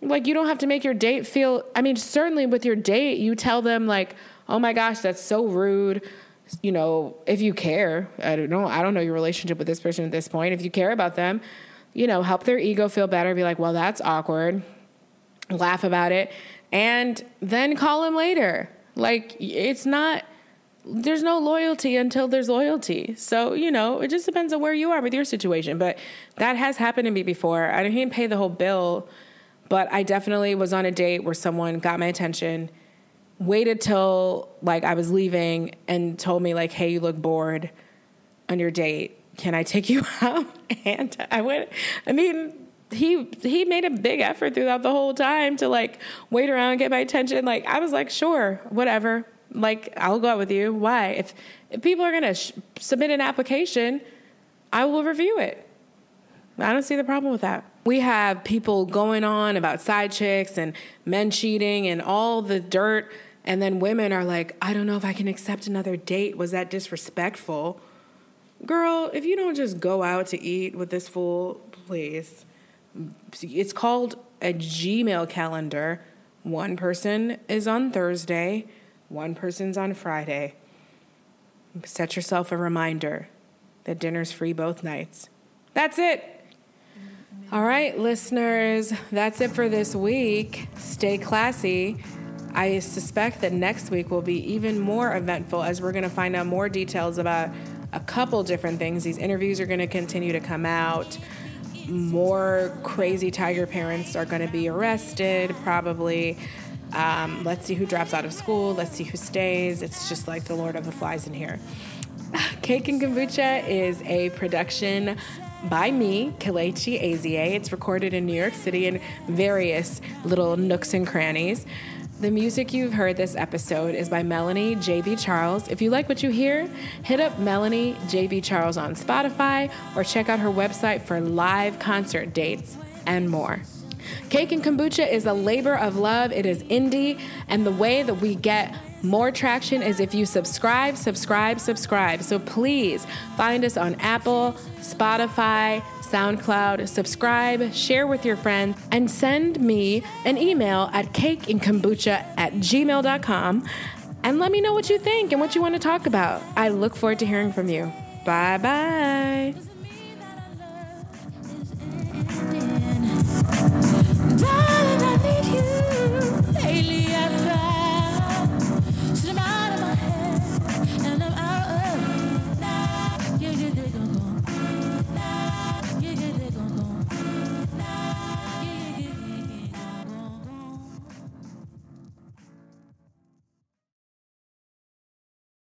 Like you don't have to make your date feel. I mean, certainly with your date, you tell them like, "Oh my gosh, that's so rude." You know, if you care, I don't know. I don't know your relationship with this person at this point. If you care about them, you know, help their ego feel better, be like, well, that's awkward, laugh about it, and then call him later. Like, it's not, there's no loyalty until there's loyalty. So, you know, it just depends on where you are with your situation. But that has happened to me before. I didn't pay the whole bill, but I definitely was on a date where someone got my attention waited till like I was leaving and told me like, "Hey, you look bored on your date. Can I take you out?" And I went. I mean, he he made a big effort throughout the whole time to like wait around and get my attention. Like I was like, "Sure, whatever. Like I'll go out with you. Why? If if people are gonna sh- submit an application, I will review it. I don't see the problem with that. We have people going on about side chicks and men cheating and all the dirt and then women are like, I don't know if I can accept another date. Was that disrespectful? Girl, if you don't just go out to eat with this fool, please. It's called a Gmail calendar. One person is on Thursday, one person's on Friday. Set yourself a reminder that dinner's free both nights. That's it. All right, listeners, that's it for this week. Stay classy. I suspect that next week will be even more eventful as we're going to find out more details about a couple different things. These interviews are going to continue to come out. More crazy tiger parents are going to be arrested, probably. Um, let's see who drops out of school. Let's see who stays. It's just like the Lord of the Flies in here. Cake and Kombucha is a production by me, Kelechi Ezie. It's recorded in New York City in various little nooks and crannies. The music you've heard this episode is by Melanie JB Charles. If you like what you hear, hit up Melanie JB Charles on Spotify or check out her website for live concert dates and more. Cake and Kombucha is a labor of love. It is indie, and the way that we get more traction is if you subscribe, subscribe, subscribe. So please find us on Apple, Spotify, SoundCloud, subscribe, share with your friends, and send me an email at cakeandkombucha at gmail.com and let me know what you think and what you want to talk about. I look forward to hearing from you. Bye bye.